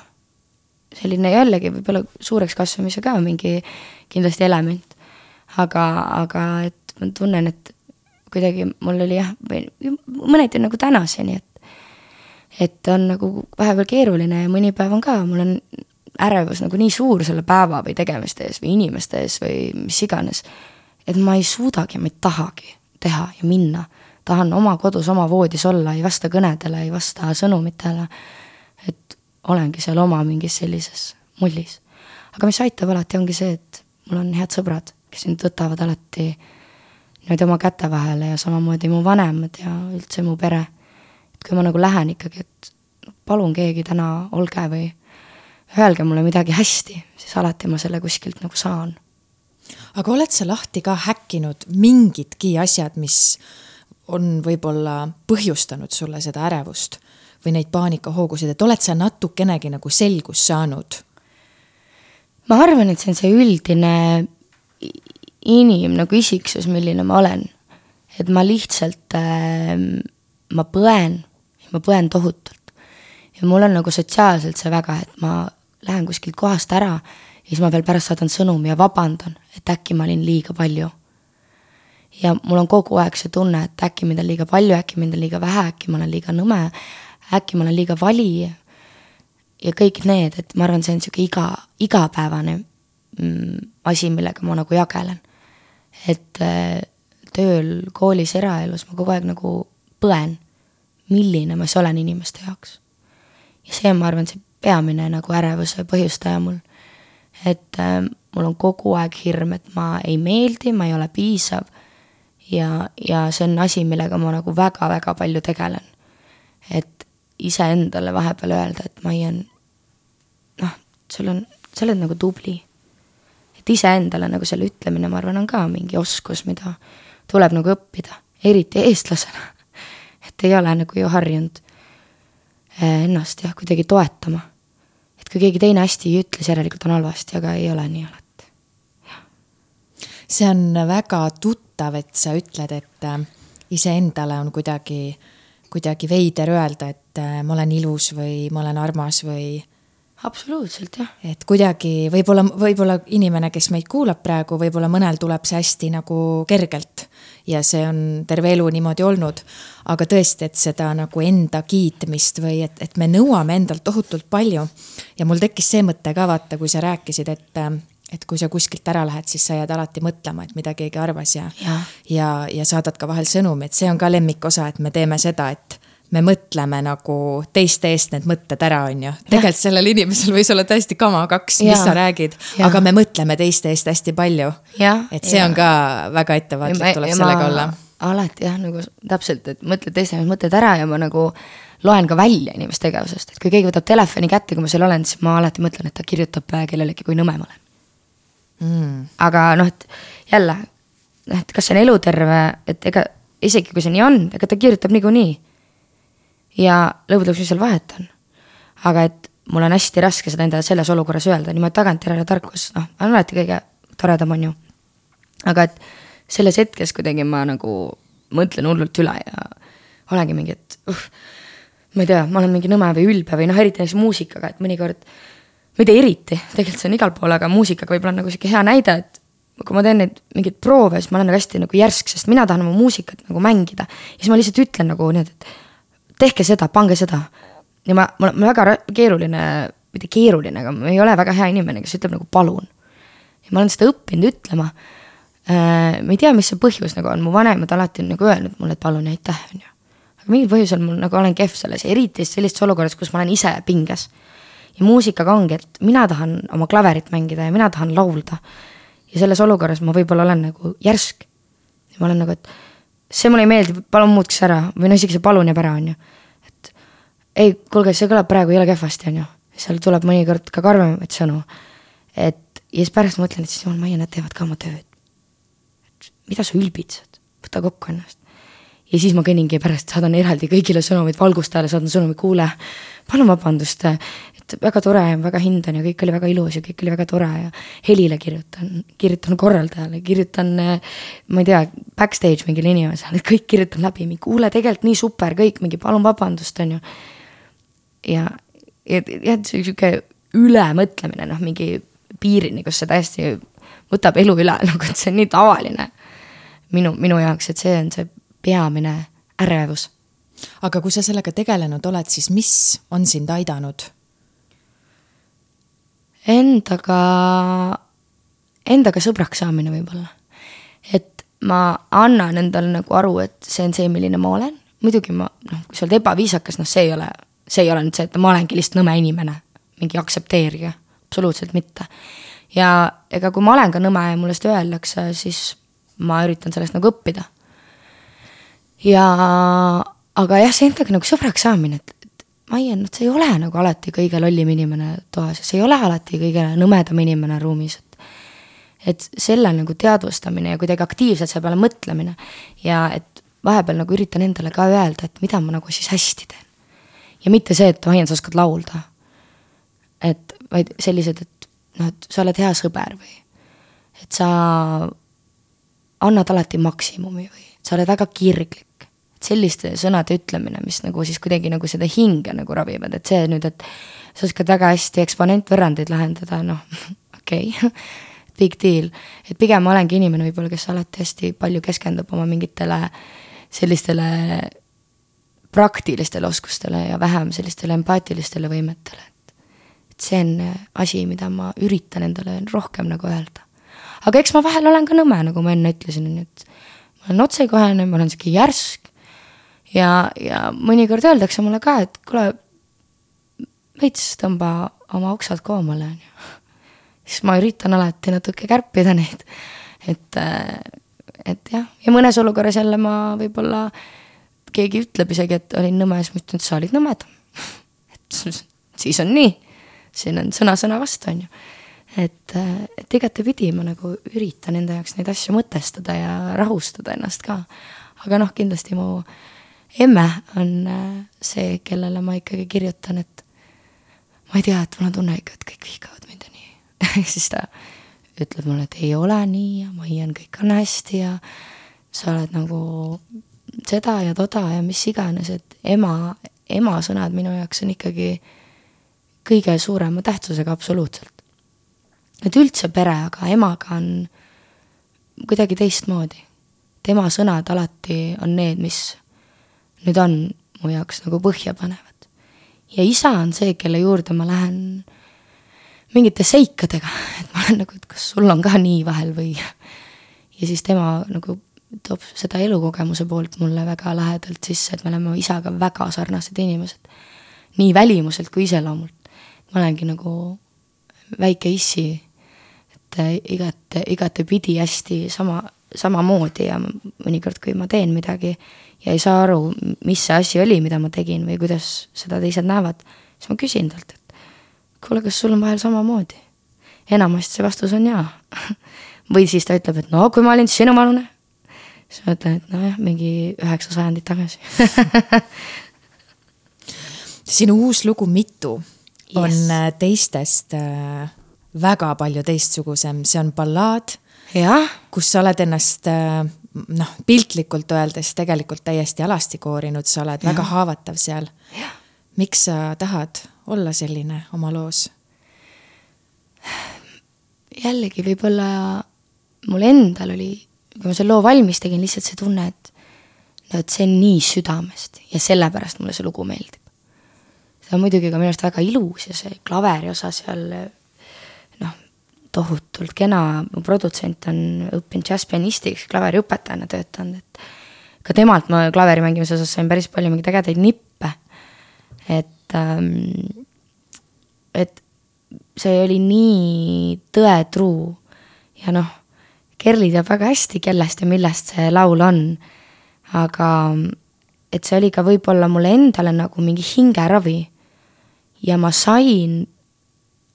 selline jällegi võib-olla suureks kasvamise ka mingi kindlasti element. aga, aga et ma tunnen, et kuidagi mul oli jah, mõneti nagu tänaseni, et et on nagu vahepeal keeruline ja mõni päev on ka, mul on ärevus nagu nii suur selle päeva või tegemiste ees või inimeste ees või mis iganes, et ma ei suudagi, ma ei tahagi teha ja minna. tahan oma kodus, oma voodis olla, ei vasta kõnedele, ei vasta sõnumitele. et olengi seal oma mingis sellises mullis. aga mis aitab alati, ongi see, et mul on head sõbrad, kes mind võtavad alati niimoodi oma käte vahele ja samamoodi mu vanemad ja üldse mu pere. et kui ma nagu lähen ikkagi, et palun keegi täna olge või öelge mulle midagi hästi, siis alati ma selle kuskilt nagu saan. aga oled sa lahti ka häkkinud mingidki asjad, mis on võib-olla põhjustanud sulle seda ärevust? või neid paanikahoogusid, et oled sa natukenegi nagu selgust saanud? ma arvan, et see on see üldine inim nagu isiksus, milline ma olen. et ma lihtsalt äh,, ma põen, ma põen tohutult. ja mul on nagu sotsiaalselt see väga, et ma lähen kuskilt kohast ära ja siis ma veel pärast saadan sõnumi ja vabandan, et äkki ma olin liiga palju. ja mul on kogu aeg see tunne, et äkki mind on liiga palju, äkki mind on liiga vähe, äkki ma olen liiga nõme, äkki ma olen liiga vali ja kõik need, et ma arvan, see on niisugune iga, igapäevane mm, asi, millega ma nagu jagelen. Et äh, tööl, koolis, eraelus ma kogu aeg nagu põen, milline ma siis olen inimeste jaoks. ja see on, ma arvan, see peamine nagu ärevuse põhjustaja mul. et äh, mul on kogu aeg hirm, et ma ei meeldi, ma ei ole piisav ja, ja see on asi, millega ma nagu väga-väga palju tegelen. et iseendale vahepeal öelda, et Maian, noh, sul on, sa oled nagu tubli. Et iseendale nagu selle ütlemine, ma arvan, on ka mingi oskus, mida tuleb nagu õppida, eriti eestlasena. et ei ole nagu ju harjunud eh, ennast jah, kuidagi toetama. et kui keegi teine hästi ei ütle, siis järelikult on halvasti, aga ei ole nii alati. see on väga tuttav, et sa ütled, et äh, iseendale on kuidagi, kuidagi veider öelda, et äh, ma olen ilus või ma olen armas või. Absoluutselt, jah. et kuidagi võib-olla, võib-olla inimene, kes meid kuulab praegu, võib-olla mõnel tuleb see hästi nagu kergelt ja see on terve elu niimoodi olnud. aga tõesti, et seda nagu enda kiitmist või et, et me nõuame endalt tohutult palju. ja mul tekkis see mõte ka vaata, kui sa rääkisid, et, et kui sa kuskilt ära lähed, siis sa jääd alati mõtlema, et mida keegi arvas ja, ja, ja, ja saadad ka vahel sõnumi, et see on ka lemmikosa, et me teeme seda, et me mõtleme nagu teiste eest need mõtted ära, on ju. tegelikult sellel inimesel võis olla täiesti kama kaks, mis sa räägid, aga me mõtleme teiste eest hästi palju. et see ja. on ka väga ettevaatlik, tuleb sellega olla. alati jah, nagu täpselt, et mõtled teiste mõtted ära ja ma nagu loen ka välja inimeste tegevusest, et kui keegi võtab telefoni kätte, kui ma seal olen, siis ma alati mõtlen, et ta kirjutab kellelegi, kui nõme ma olen mm.. aga noh, et jälle, noh, et kas see on eluterve, et ega isegi kui see nii on, ega ta kirjutab niikuinii. Ja lõppude lõpuks, mis seal vahet on. aga et mul on hästi raske seda endale selles olukorras öelda, niimoodi tagantjärele tarkus, noh, on alati kõige toredam, on ju. aga et selles hetkes kuidagi ma nagu mõtlen hullult üle ja olengi mingi, et uh, ma ei tea, ma olen mingi nõme või ülbe või noh, eriti näiteks muusikaga, et mõnikord tea, eriti, tegelikult see on igal pool, aga muusikaga võib-olla nagu sihuke hea näide, et kui ma teen neid mingeid proove, siis ma olen nagu hästi nagu järsk, sest mina tahan oma muusikat nagu mängida. ja siis ma lihtsalt ütlen nagu nii, et tehke seda, pange seda. ja ma, mul on väga keeruline, mitte keeruline, aga ma ei ole väga hea inimene, kes ütleb nagu palun. ja ma olen seda õppinud ütlema äh,. ma ei tea, mis see põhjus nagu on, mu vanemad alati on nagu öelnud mulle, et palun ja aitäh, on ju. aga mingil põhjusel mul nagu olen kehv selles, eriti sellises olukorras, kus ma olen ise pinges ja muusikaga ongi, et mina tahan oma klaverit mängida ja mina tahan laulda. ja selles olukorras ma võib-olla olen nagu järsk. ja ma olen nagu, et see mulle ei meeldi, palun muutke see ära või no isegi see palun jääb ära, on ju. et ei, kuulge, see kõlab praegu jõle kehvasti, on ju. seal tuleb mõnikord ka karmimaid sõnu. et ja siis pärast mõtlen, et siis jumal, Maie, nad teevad ka oma tööd. mida sa ülbitsed, võta kokku ennast ja siis ma kõnningi pärast saadan eraldi kõigile sõnumid, valgustajale saadan sõnumi, kuule, palun vabandust, et väga tore ja väga hindan ja kõik oli väga ilus ja kõik oli väga tore ja helile kirjutan, kirjutan korraldajale, kirjutan, ma ei tea, backstage mingile inimesele, kõik kirjutan läbi, kuule, tegelikult nii super, kõik mingi palun vabandust, on ju. ja, ja, ja sihuke ülemõtlemine, noh, mingi piirini, kus see täiesti võtab elu üle, nagu et see on nii tavaline minu, minu jaoks, et see on see peamine ärevus aga kui sa sellega tegelenud oled, siis mis on sind aidanud? Endaga, endaga sõbraks saamine võib-olla. et ma annan endale nagu aru, et see on see, milline ma olen, muidugi ma noh, kui sa oled ebaviisakas, noh, see ei ole, see ei ole nüüd see, et ma olengi lihtsalt nõme inimene, mingi aktsepteerige, absoluutselt mitte. ja ega kui ma olen ka nõme ja mulle seda öeldakse, siis ma üritan sellest nagu õppida. ja aga jah, see endaga nagu sõbraks saamine, et Maie, noh, sa ei ole nagu alati kõige lollim inimene toas ja sa ei ole alati kõige nõmedam inimene ruumis, et et selle nagu teadvustamine ja kuidagi aktiivselt selle peale mõtlemine ja et vahepeal nagu üritan endale ka öelda, et mida ma nagu siis hästi teen. ja mitte see, et Maien, sa oskad laulda. et vaid sellised, et noh, et sa oled hea sõber või et sa annad alati maksimumi või sa oled väga kirglik et selliste sõnade ütlemine, mis nagu siis kuidagi nagu seda hinge nagu ravivad, et see nüüd, et sa oskad väga hästi eksponentvõrrandeid lahendada, noh, okei okay. big deal. et pigem ma olengi inimene võib-olla, kes alati hästi palju keskendub oma mingitele sellistele praktilistele oskustele ja vähem sellistele empaatilistele võimetele, et et see on asi, mida ma üritan endale rohkem nagu öelda. aga eks ma vahel olen ka nõme, nagu ma enne ütlesin, on ju, et ma olen otsekohene, ma olen sihuke järsk, ja, ja mõnikord öeldakse mulle ka, et kuule, veits tõmba oma oksad koomale, on ju. siis ma üritan alati natuke kärpida neid, et, et jah, ja mõnes olukorras jälle ma võib-olla, keegi ütleb isegi, et olin nõme, siis ma ütlen, et sa olid nõmedam. et siis on nii, siin on sõna sõna vastu, on ju et, et igatepidi ma nagu üritan enda jaoks neid asju mõtestada ja rahustada ennast ka. aga noh, kindlasti mu äh, emme on äh, see, kellele ma ikkagi kirjutan, et ma ei tea, et mul on tunne ikka, et kõik vihkavad mind ja nii siis ta ütleb mulle, et ei ole nii ja Maian, kõik on hästi ja sa oled nagu seda ja toda ja mis iganes, et ema, ema sõnad minu jaoks on ikkagi kõige suurema tähtsusega absoluutselt. et üldse pere, aga emaga on kuidagi teistmoodi. tema sõnad alati on need, mis nüüd on mu jaoks nagu põhjapanevad. ja isa on see, kelle juurde ma lähen mingite seikadega, et ma nagu, et kas sul on ka nii vahel või. ja siis tema nagu toob seda elukogemuse poolt mulle väga lähedalt sisse, et me oleme isaga väga sarnased inimesed. nii välimuselt kui iseloomult. ma olengi nagu väike issi, et igat, igatepidi hästi sama, samamoodi ja mõnikord, kui ma teen midagi ja ei saa aru, mis see asi oli, mida ma tegin või kuidas seda teised näevad, siis ma küsin talt, et kuule, kas sul on vahel samamoodi? enamasti see vastus on jaa või siis ta ütleb, et no kui ma olin sinuvanune, siis ma ütlen, et nojah, mingi üheksa sajandit tagasi sinu uus lugu Mitu on yes. Äh, teistest äh, väga palju teistsugusem, see on ballaad kus sa oled ennast äh, noh, piltlikult öeldes tegelikult täiesti alasti koorinud, sa oled ja. väga haavatav seal. miks sa tahad olla selline oma loos? jällegi võib-olla mul endal oli, kui ma selle loo valmis tegin, lihtsalt see tunne, et no et see on nii südamest ja sellepärast mulle see lugu meeldib. see on muidugi ka minu arust väga ilus ja see klaveri osa seal tohutult kena, mu produtsent on õppinud džässpianistiks, klaveriõpetajana töötanud, et ka temalt ma klaveri mängimise osas sain päris palju mingeid ägedaid nippe. et ähm,, et see oli nii tõetruu ja noh, Kerli teab väga hästi, kellest ja millest see laul on. aga et see oli ka võib-olla mulle endale nagu mingi hingeravi. ja ma sain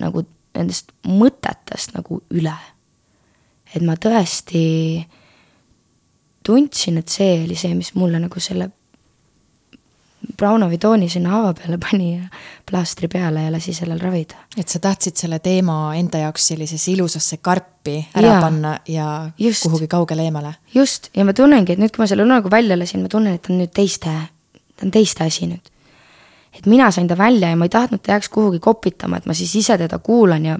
nagu nendest mõtetest nagu üle. et ma tõesti tundsin, et see oli see, mis mulle nagu selle Braunovi tooni sinna haava peale pani ja plaastri peale ja lasi sellel ravida. et sa tahtsid selle teema enda jaoks sellisesse ilusasse karpi ära ja, panna ja just, kuhugi kaugele eemale. just, ja ma tunnengi, et nüüd, kui ma selle nagu välja lasin, ma tunnen, et ta on nüüd teiste, ta on teiste asi nüüd et mina sain ta välja ja ma ei tahtnud ta jääks kuhugi kopitama, et ma siis ise teda kuulan ja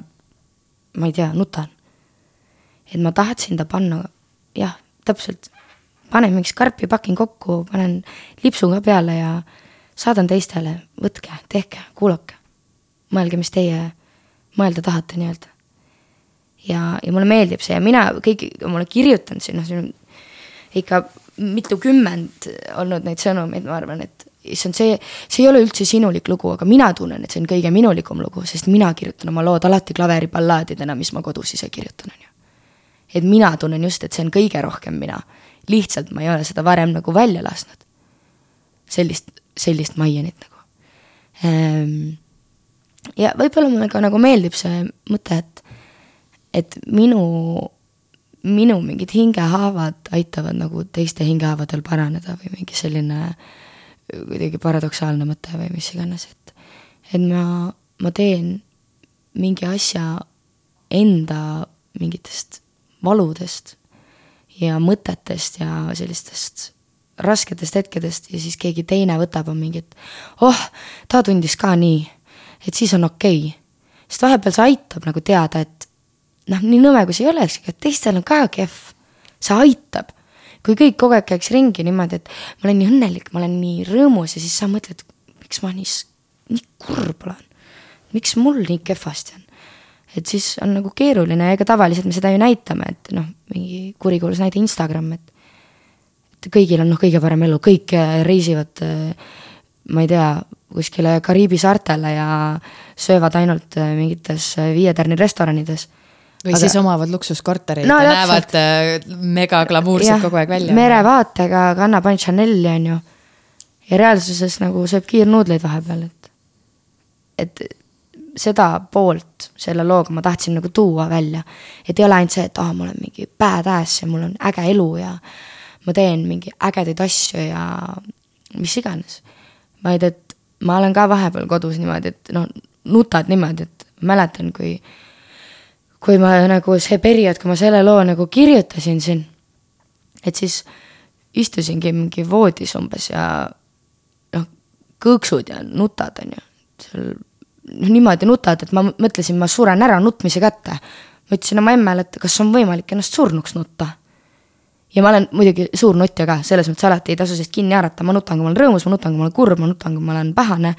ma ei tea, nutan. et ma tahtsin ta panna, jah, täpselt, panen mingi skarpi, pakin kokku, panen lipsu ka peale ja saadan teistele, võtke, tehke, kuulake. mõelge, mis teie mõelda tahate nii-öelda. ja, ja mulle meeldib see ja mina kõik, ma olen kirjutanud siin, noh, siin on ikka mitukümmend olnud neid sõnumeid, ma arvan, et issand, see, see ei ole üldse sinulik lugu, aga mina tunnen, et see on kõige minulikum lugu, sest mina kirjutan oma lood alati klaveriballaadidena, mis ma kodus ise kirjutan, on ju. et mina tunnen just, et see on kõige rohkem mina. lihtsalt ma ei ole seda varem nagu välja lasknud. sellist, sellist Maienit nagu ehm,. ja võib-olla mulle ka nagu meeldib see mõte, et, et minu, minu mingid hingehaavad aitavad nagu teiste hingehaavadel paraneda või mingi selline äh, kuidagi paradoksaalne mõte või mis iganes, et, et ma, ma teen mingi asja enda mingitest valudest ja mõtetest ja sellistest rasketest hetkedest ja siis keegi teine võtab on mingi, et oh, ta tundis ka nii, et siis on okei okay.. sest vahepeal see aitab nagu teada, et noh, nii nõme kui see ei olekski, et teistel on ka kehv. see aitab kui kõik kogu aeg käiks ringi niimoodi, et ma olen nii õnnelik, ma olen nii rõõmus ja siis sa mõtled, miks ma nii, nii kurb olen. miks mul nii kehvasti on? et siis on nagu keeruline ega tavaliselt me seda ju näitame, et noh, mingi kurikuulus näide Instagram, et et kõigil on noh, kõige parem elu, kõik äh, reisivad äh, ma ei tea, kuskile Kariibi saartele ja söövad ainult äh, mingites viie tärni restoranides või aga... siis omavad luksuskortereid no, ja näevad äh, mega glamuursed kogu aeg välja. merevaatega kannab ainult Chanel'i, on ju. ja reaalsuses nagu sööb kiirnuudleid vahepeal, et, et seda poolt selle looga ma tahtsin nagu tuua välja. et ei ole ainult see, et ah oh,, ma olen mingi badass ja mul on äge elu ja ma teen mingi ägedaid asju ja mis iganes. vaid et ma olen ka vahepeal kodus niimoodi, et noh, nutad niimoodi, et mäletan, kui kui ma nagu see periood, kui ma selle loo nagu kirjutasin siin, et siis istusingi mingi voodis umbes ja noh, kõõksud ja nutad, on ju, seal noh, niimoodi nutad, et ma mõtlesin, ma suren ära nutmise kätte. ma ütlesin oma emmele, et kas on võimalik ennast surnuks nutta. ja ma olen muidugi suur nutja ka, selles mõttes alati ei tasu sellest kinni haarata, ma nutan, kui ma olen rõõmus, ma nutan, kui ma olen kurb, ma nutan, kui ma olen pahane.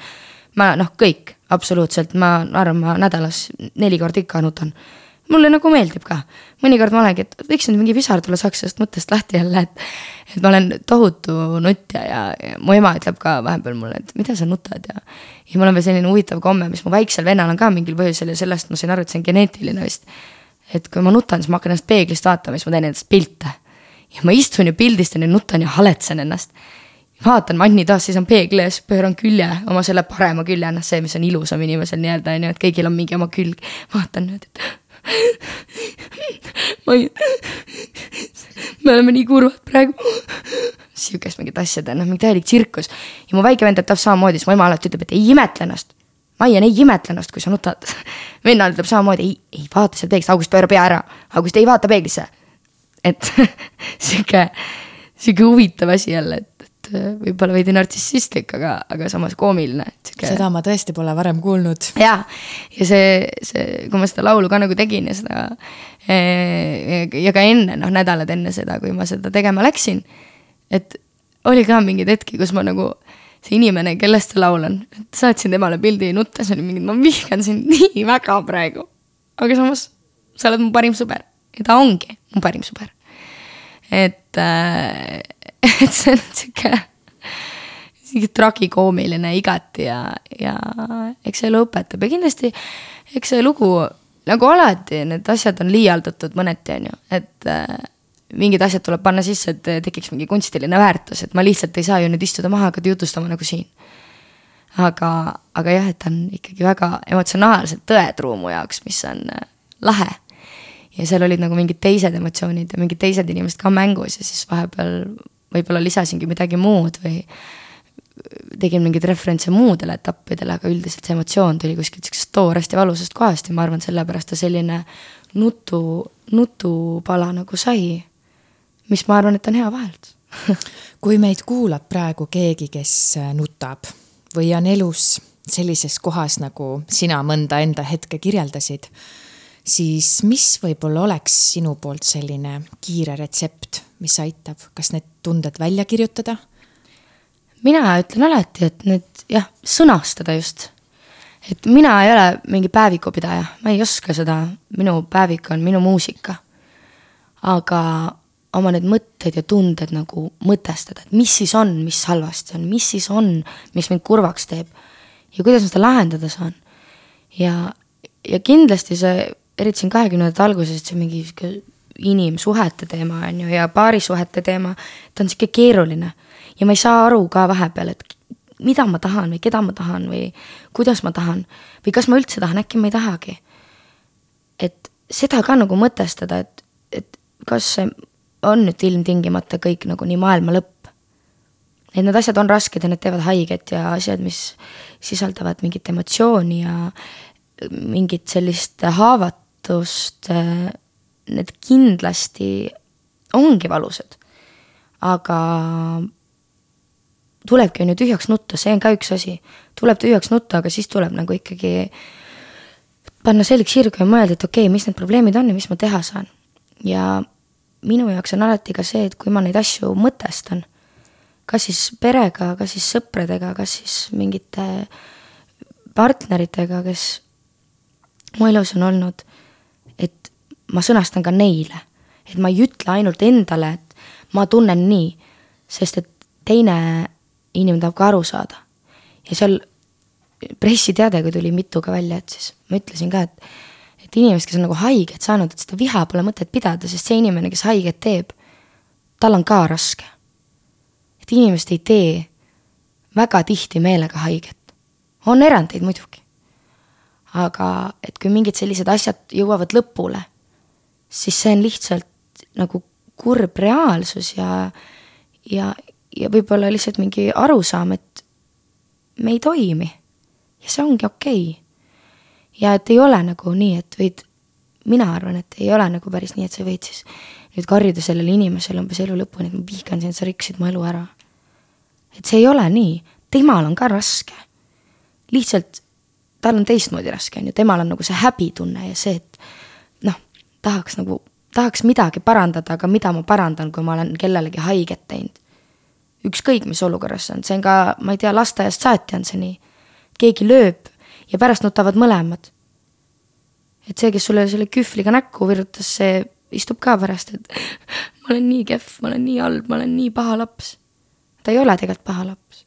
ma noh, kõik, absoluutselt, ma arvan, ma nädalas neli korda ikka nutan mulle nagu meeldib ka. mõnikord ma olengi, et võiks nüüd mingi pisar tulla, saaks sellest mõttest lahti jälle, et. et ma olen tohutu nutja ja, ja mu ema ütleb ka vahepeal mulle, et mida sa nutad ja. ja mul on veel selline huvitav komme, mis mu väiksel vennal on ka mingil põhjusel ja sellest ma sain aru, et see on geneetiline vist. et kui ma nutan, siis ma hakkan ennast peeglist vaatama, siis ma teen endast pilte. ja ma istun ja pildistan ja nutan ja haletsen ennast vaatan magnitoas, siis on peegli ees, pööran külje, oma selle parema külje, noh see, mis on ilusam inimesel nii-öelda on ju, et kõigil on mingi oma külg. vaatan nüüd, et ma ei, me oleme nii kurvad praegu. sihukest mingit asja teen, noh mingi täielik tsirkus. ja mu väike vend ütleb samamoodi, siis mu ema alati ütleb, et ei imetle ennast. Maian, ei imetle ennast, kui sa nutad. vennal ütleb samamoodi, ei, ei vaata seal peeglisse, August pööra pea ära. August ei vaata peeglisse. et sihuke, sihuke huvitav asi jälle, et võib-olla veidi nartsissistlik, aga, aga samas koomiline. seda ma tõesti pole varem kuulnud. ja, ja see, see, kui ma seda laulu ka nagu tegin ja seda eh, ja ka enne, noh nädalad enne seda, kui ma seda tegema läksin. et oli ka mingeid hetki, kus ma nagu, see inimene, kellest see laul on, saatsin temale pildi nuttes, oli mingi, ma vihkan sind nii väga praegu. aga samas, sa oled mu parim sõber ja ta ongi mu parim sõber. et äh, et see on sihuke, sihuke tragikoomiline igati ja, ja eks elu õpetab ja kindlasti eks see lugu nagu alati, need asjad on liialdatud mõneti, on ju, et äh, mingid asjad tuleb panna sisse, et tekiks mingi kunstiline väärtus, et ma lihtsalt ei saa ju nüüd istuda maha, hakata jutustama nagu siin. aga, aga jah, et ta on ikkagi väga emotsionaalselt tõetruu mu jaoks, mis on äh, lahe. ja seal olid nagu mingid teised emotsioonid ja mingid teised inimesed ka mängus ja siis vahepeal võib-olla lisasingi midagi muud või tegin mingeid referentse muudele etappidele, aga üldiselt see emotsioon tuli kuskilt siuksest toorast ja valusast kohast ja ma arvan, sellepärast ta selline nutu, nutupala nagu sai. mis ma arvan, et on hea vaheldus kui meid kuulab praegu keegi, kes nutab või on elus sellises kohas, nagu sina mõnda enda hetke kirjeldasid, siis mis võib-olla oleks sinu poolt selline kiire retsept mis aitab, kas need tunded välja kirjutada? mina ütlen alati, et need jah, sõnastada just. et mina ei ole mingi päevikupidaja, ma ei oska seda, minu päevik on minu muusika. aga oma need mõtted ja tunded nagu mõtestada, et mis siis on, mis halvasti on, mis siis on, mis mind kurvaks teeb. ja kuidas ma seda lahendada saan. ja, ja kindlasti see, eriti siin kahekümnendate alguses, see mingi sihuke inimsuhete teema, on ju, ja paarisuhete teema, ta on sihuke keeruline. ja ma ei saa aru ka vahepeal, et mida ma tahan või keda ma tahan või kuidas ma tahan või kas ma üldse tahan, äkki ma ei tahagi. et seda ka nagu mõtestada, et, et kas see on nüüd ilmtingimata kõik nagu nii maailma lõpp. et need asjad on rasked ja need teevad haiget ja asjad, mis sisaldavad mingit emotsiooni ja mingit sellist haavatust need kindlasti ongi valusad. aga tulebki on ju tühjaks nutta, see on ka üks asi. tuleb tühjaks nutta, aga siis tuleb nagu ikkagi panna selg sirgu ja mõelda, et okei okay,, mis need probleemid on ja mis ma teha saan. ja minu jaoks on alati ka see, et kui ma neid asju mõtestan, kas siis perega, kas siis sõpradega, kas siis mingite partneritega, kes mu elus on olnud, ma sõnastan ka neile. et ma ei ütle ainult endale, et ma tunnen nii, sest et teine inimene tahab ka aru saada. ja seal pressiteade, kui tuli mituga välja, et siis ma ütlesin ka, et et inimesed, kes on nagu haiget saanud, et seda viha pole mõtet pidada, sest see inimene, kes haiget teeb, tal on ka raske. et inimesed ei tee väga tihti meelega haiget. on erandeid muidugi. aga et kui mingid sellised asjad jõuavad lõpule siis see on lihtsalt nagu kurb reaalsus ja, ja, ja võib-olla lihtsalt mingi arusaam, et me ei toimi. ja see ongi okei okay.. ja et ei ole nagu nii, et võid, mina arvan, et ei ole nagu päris nii, et sa võid siis nüüd karjuda sellele inimesele umbes elu lõpuni, et ma vihkan sind, sa rikkusid mu elu ära. et see ei ole nii, temal on ka raske. lihtsalt tal on teistmoodi raske, on ju, temal on nagu see häbitunne ja see, et tahaks nagu, tahaks midagi parandada, aga mida ma parandan, kui ma olen kellelegi haiget teinud. ükskõik, mis olukorras see on, see on ka, ma ei tea, lasteaiast saati on see nii. keegi lööb ja pärast nutavad mõlemad. et see, kes sulle selle kühvliga näkku virutas, see istub ka pärast, et ma olen nii kehv, ma olen nii halb, ma olen nii paha laps. ta ei ole tegelikult paha laps.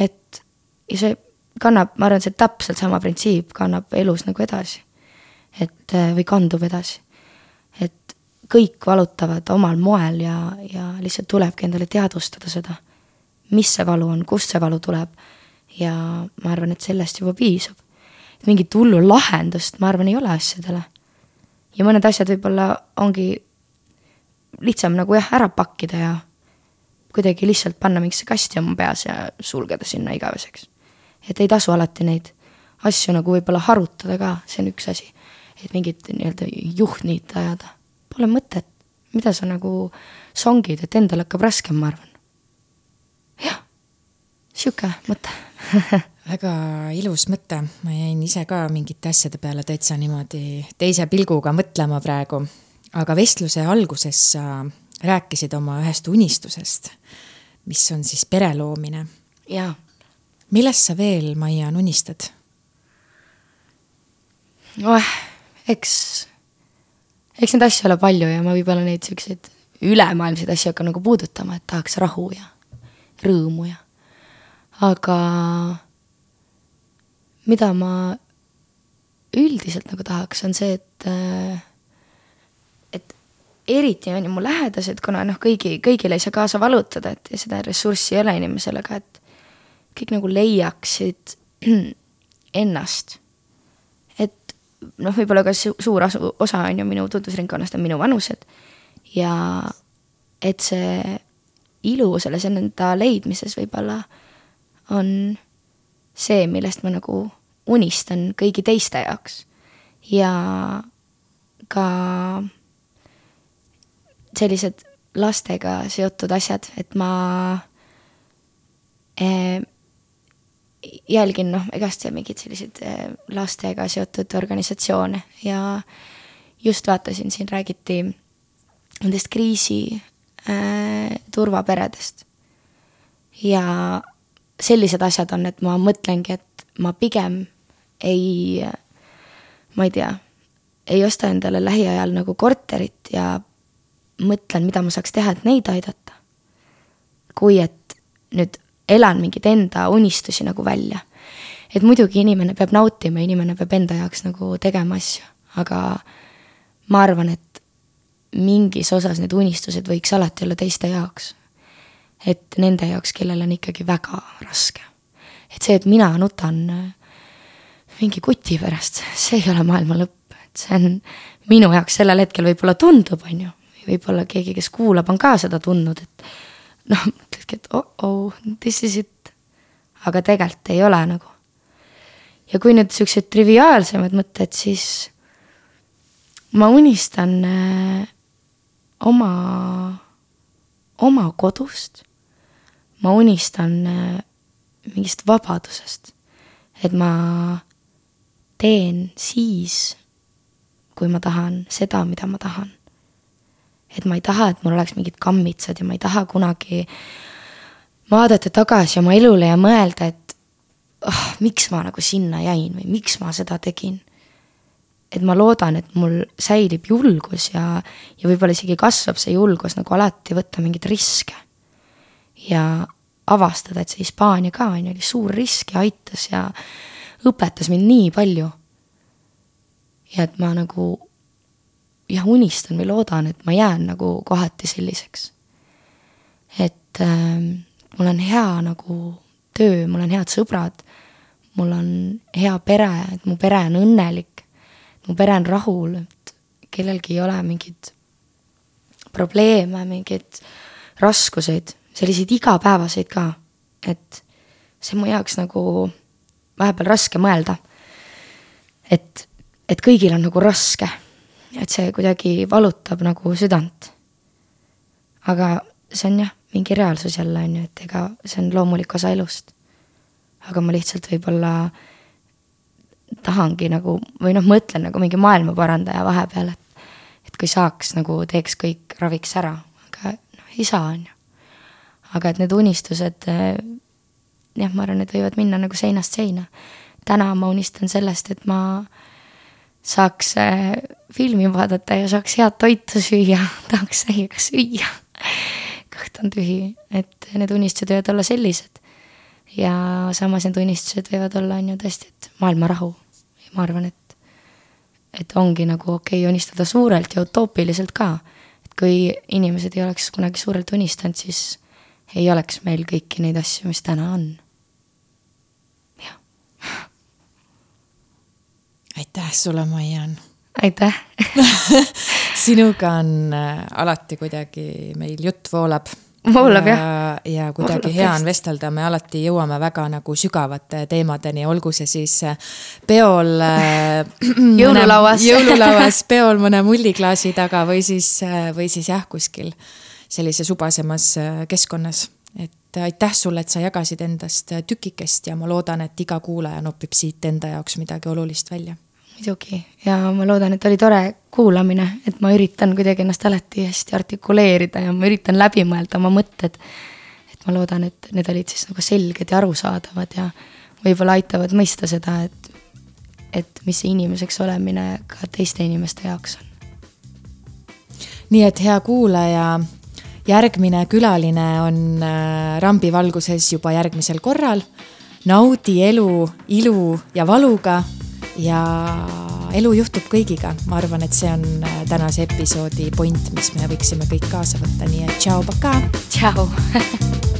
et ja see kannab, ma arvan, see täpselt sama printsiip kannab elus nagu edasi. Et või kandub edasi. et kõik valutavad omal moel ja, ja lihtsalt tulebki endale teadvustada seda, mis see valu on, kust see valu tuleb. ja ma arvan, et sellest juba piisab. et mingit hullu lahendust, ma arvan, ei ole asjadele. ja mõned asjad võib-olla ongi lihtsam nagu jah, ära pakkida ja kuidagi lihtsalt panna mingisse kasti oma peas ja sulgeda sinna igaveseks. et ei tasu alati neid asju nagu võib-olla harutada ka, see on üks asi. Et mingit nii-öelda juhtniit ajada, pole mõtet. mida sa nagu songid, et endal hakkab raskem, ma arvan. jah, sihuke mõte väga ilus mõte, ma jäin ise ka mingite asjade peale täitsa niimoodi teise pilguga mõtlema praegu. aga vestluse alguses sa rääkisid oma ühest unistusest, mis on siis pere loomine. jaa. millest sa veel, Maia, unistad? noh, eks, eks neid asju ole palju ja ma võib-olla neid siukseid ülemaailmseid asju hakkan nagu puudutama, et tahaks rahu ja rõõmu ja, aga mida ma üldiselt nagu tahaks, on see, et et eriti on ju mu lähedased, kuna noh, kõigi, kõigile ei saa kaasa valutada, et seda ressurssi ei ole inimesel, aga et kõik nagu leiaksid ennast. Noh, võib-olla ka su suur asu, osa on ju minu tutvusringkonnast on minu vanused ja et see ilu selles enda leidmises võib-olla on see, millest ma nagu unistan kõigi teiste jaoks. ja ka sellised lastega seotud asjad, et ma eh, jälgin noh, igast mingeid selliseid eh, lastega seotud organisatsioone ja just vaatasin, siin räägiti nendest kriisi äh, turvaperedest. ja sellised asjad on, et ma mõtlengi, et ma pigem ei, ma ei tea, ei osta endale lähiajal nagu korterit ja mõtlen, mida ma saaks teha, et neid aidata. kui et nüüd elan mingeid enda unistusi nagu välja. et muidugi inimene peab nautima, inimene peab enda jaoks nagu tegema asju, aga ma arvan, et mingis osas need unistused võiks alati olla teiste jaoks. et nende jaoks, kellel on ikkagi väga raske. et see, et mina nutan äh, mingi kuti pärast, see ei ole maailma lõpp, et see on minu jaoks sellel hetkel võib-olla tundub, on ju võib-olla keegi, kes kuulab, on ka seda tundnud, et noh, mõtledki, et oh-oh, this is it. aga tegelikult ei ole nagu. ja kui nüüd siuksed triviaalsemad mõtted, siis ma unistan äh, oma, oma kodust. ma unistan äh, mingist vabadusest, et ma teen siis, kui ma tahan seda, mida ma tahan et ma ei taha, et mul oleks mingid kammitsad ja ma ei taha kunagi vaadata tagasi oma elule ja mõelda, et oh, miks ma nagu sinna jäin või miks ma seda tegin. et ma loodan, et mul säilib julgus ja, ja võib-olla isegi kasvab see julgus nagu alati võtta mingeid riske. ja avastada, et see Hispaania ka on ju, oli suur risk ja aitas ja õpetas mind nii palju. ja et ma nagu jah, unistan või loodan, et ma jään nagu kohati selliseks. et äh, mul on hea nagu töö, mul on head sõbrad, mul on hea pere, et mu pere on õnnelik, mu pere on rahul, et kellelgi ei ole mingeid probleeme, mingeid raskuseid, selliseid igapäevaseid ka, et see on mu jaoks nagu vahepeal raske mõelda. et, et kõigil on nagu raske et see kuidagi valutab nagu südant. aga see on jah, mingi reaalsus jälle on ju, et ega see on loomulik osa elust. aga ma lihtsalt võib-olla tahangi nagu või noh, mõtlen nagu mingi maailmaparandaja vahepeal, et et kui saaks nagu teeks kõik, raviks ära, aga noh, ei saa, on ju. aga et need unistused jah, ma arvan, et võivad minna nagu seinast seina. täna ma unistan sellest, et ma saaks äh, filmi vaadata ja saaks head toitu süüa, tahaks täiega süüa. Kõht on tühi, et need unistused võivad olla sellised. ja samas need unistused võivad olla, on ju tõesti, et maailma rahu. ma arvan, et, et ongi nagu okei okay, unistada suurelt ja utoopiliselt ka. et kui inimesed ei oleks kunagi suurelt unistanud, siis ei oleks meil kõiki neid asju, mis täna on. jah aitäh sulle, Maian. aitäh sinuga on äh, alati kuidagi meil jutt voolab. voolab ja, jah. ja kuidagi voolab hea on vestelda, me alati jõuame väga nagu sügavate teemadeni, olgu see siis äh, peol jõululauas jõululauas, peol mõne mulliklaasi taga või siis, või siis jah, kuskil sellises ubasemas keskkonnas et aitäh sulle, et sa jagasid endast tükikest ja ma loodan, et iga kuulaja nopib siit enda jaoks midagi olulist välja muidugi ja ma loodan, et oli tore kuulamine, et ma üritan kuidagi ennast alati hästi artikuleerida ja ma üritan läbi mõelda oma mõtted. et ma loodan, et need olid siis nagu selged ja arusaadavad ja võib-olla aitavad mõista seda, et, et mis see inimeseks olemine ka teiste inimeste jaoks on. nii et hea kuulaja, järgmine külaline on äh, rambivalguses juba järgmisel korral. naudi elu ilu ja valuga ja elu juhtub kõigiga, ma arvan, et see on äh, tänase episoodi point, mis me võiksime kõik kaasa võtta, nii et tšau, pakaa. tšau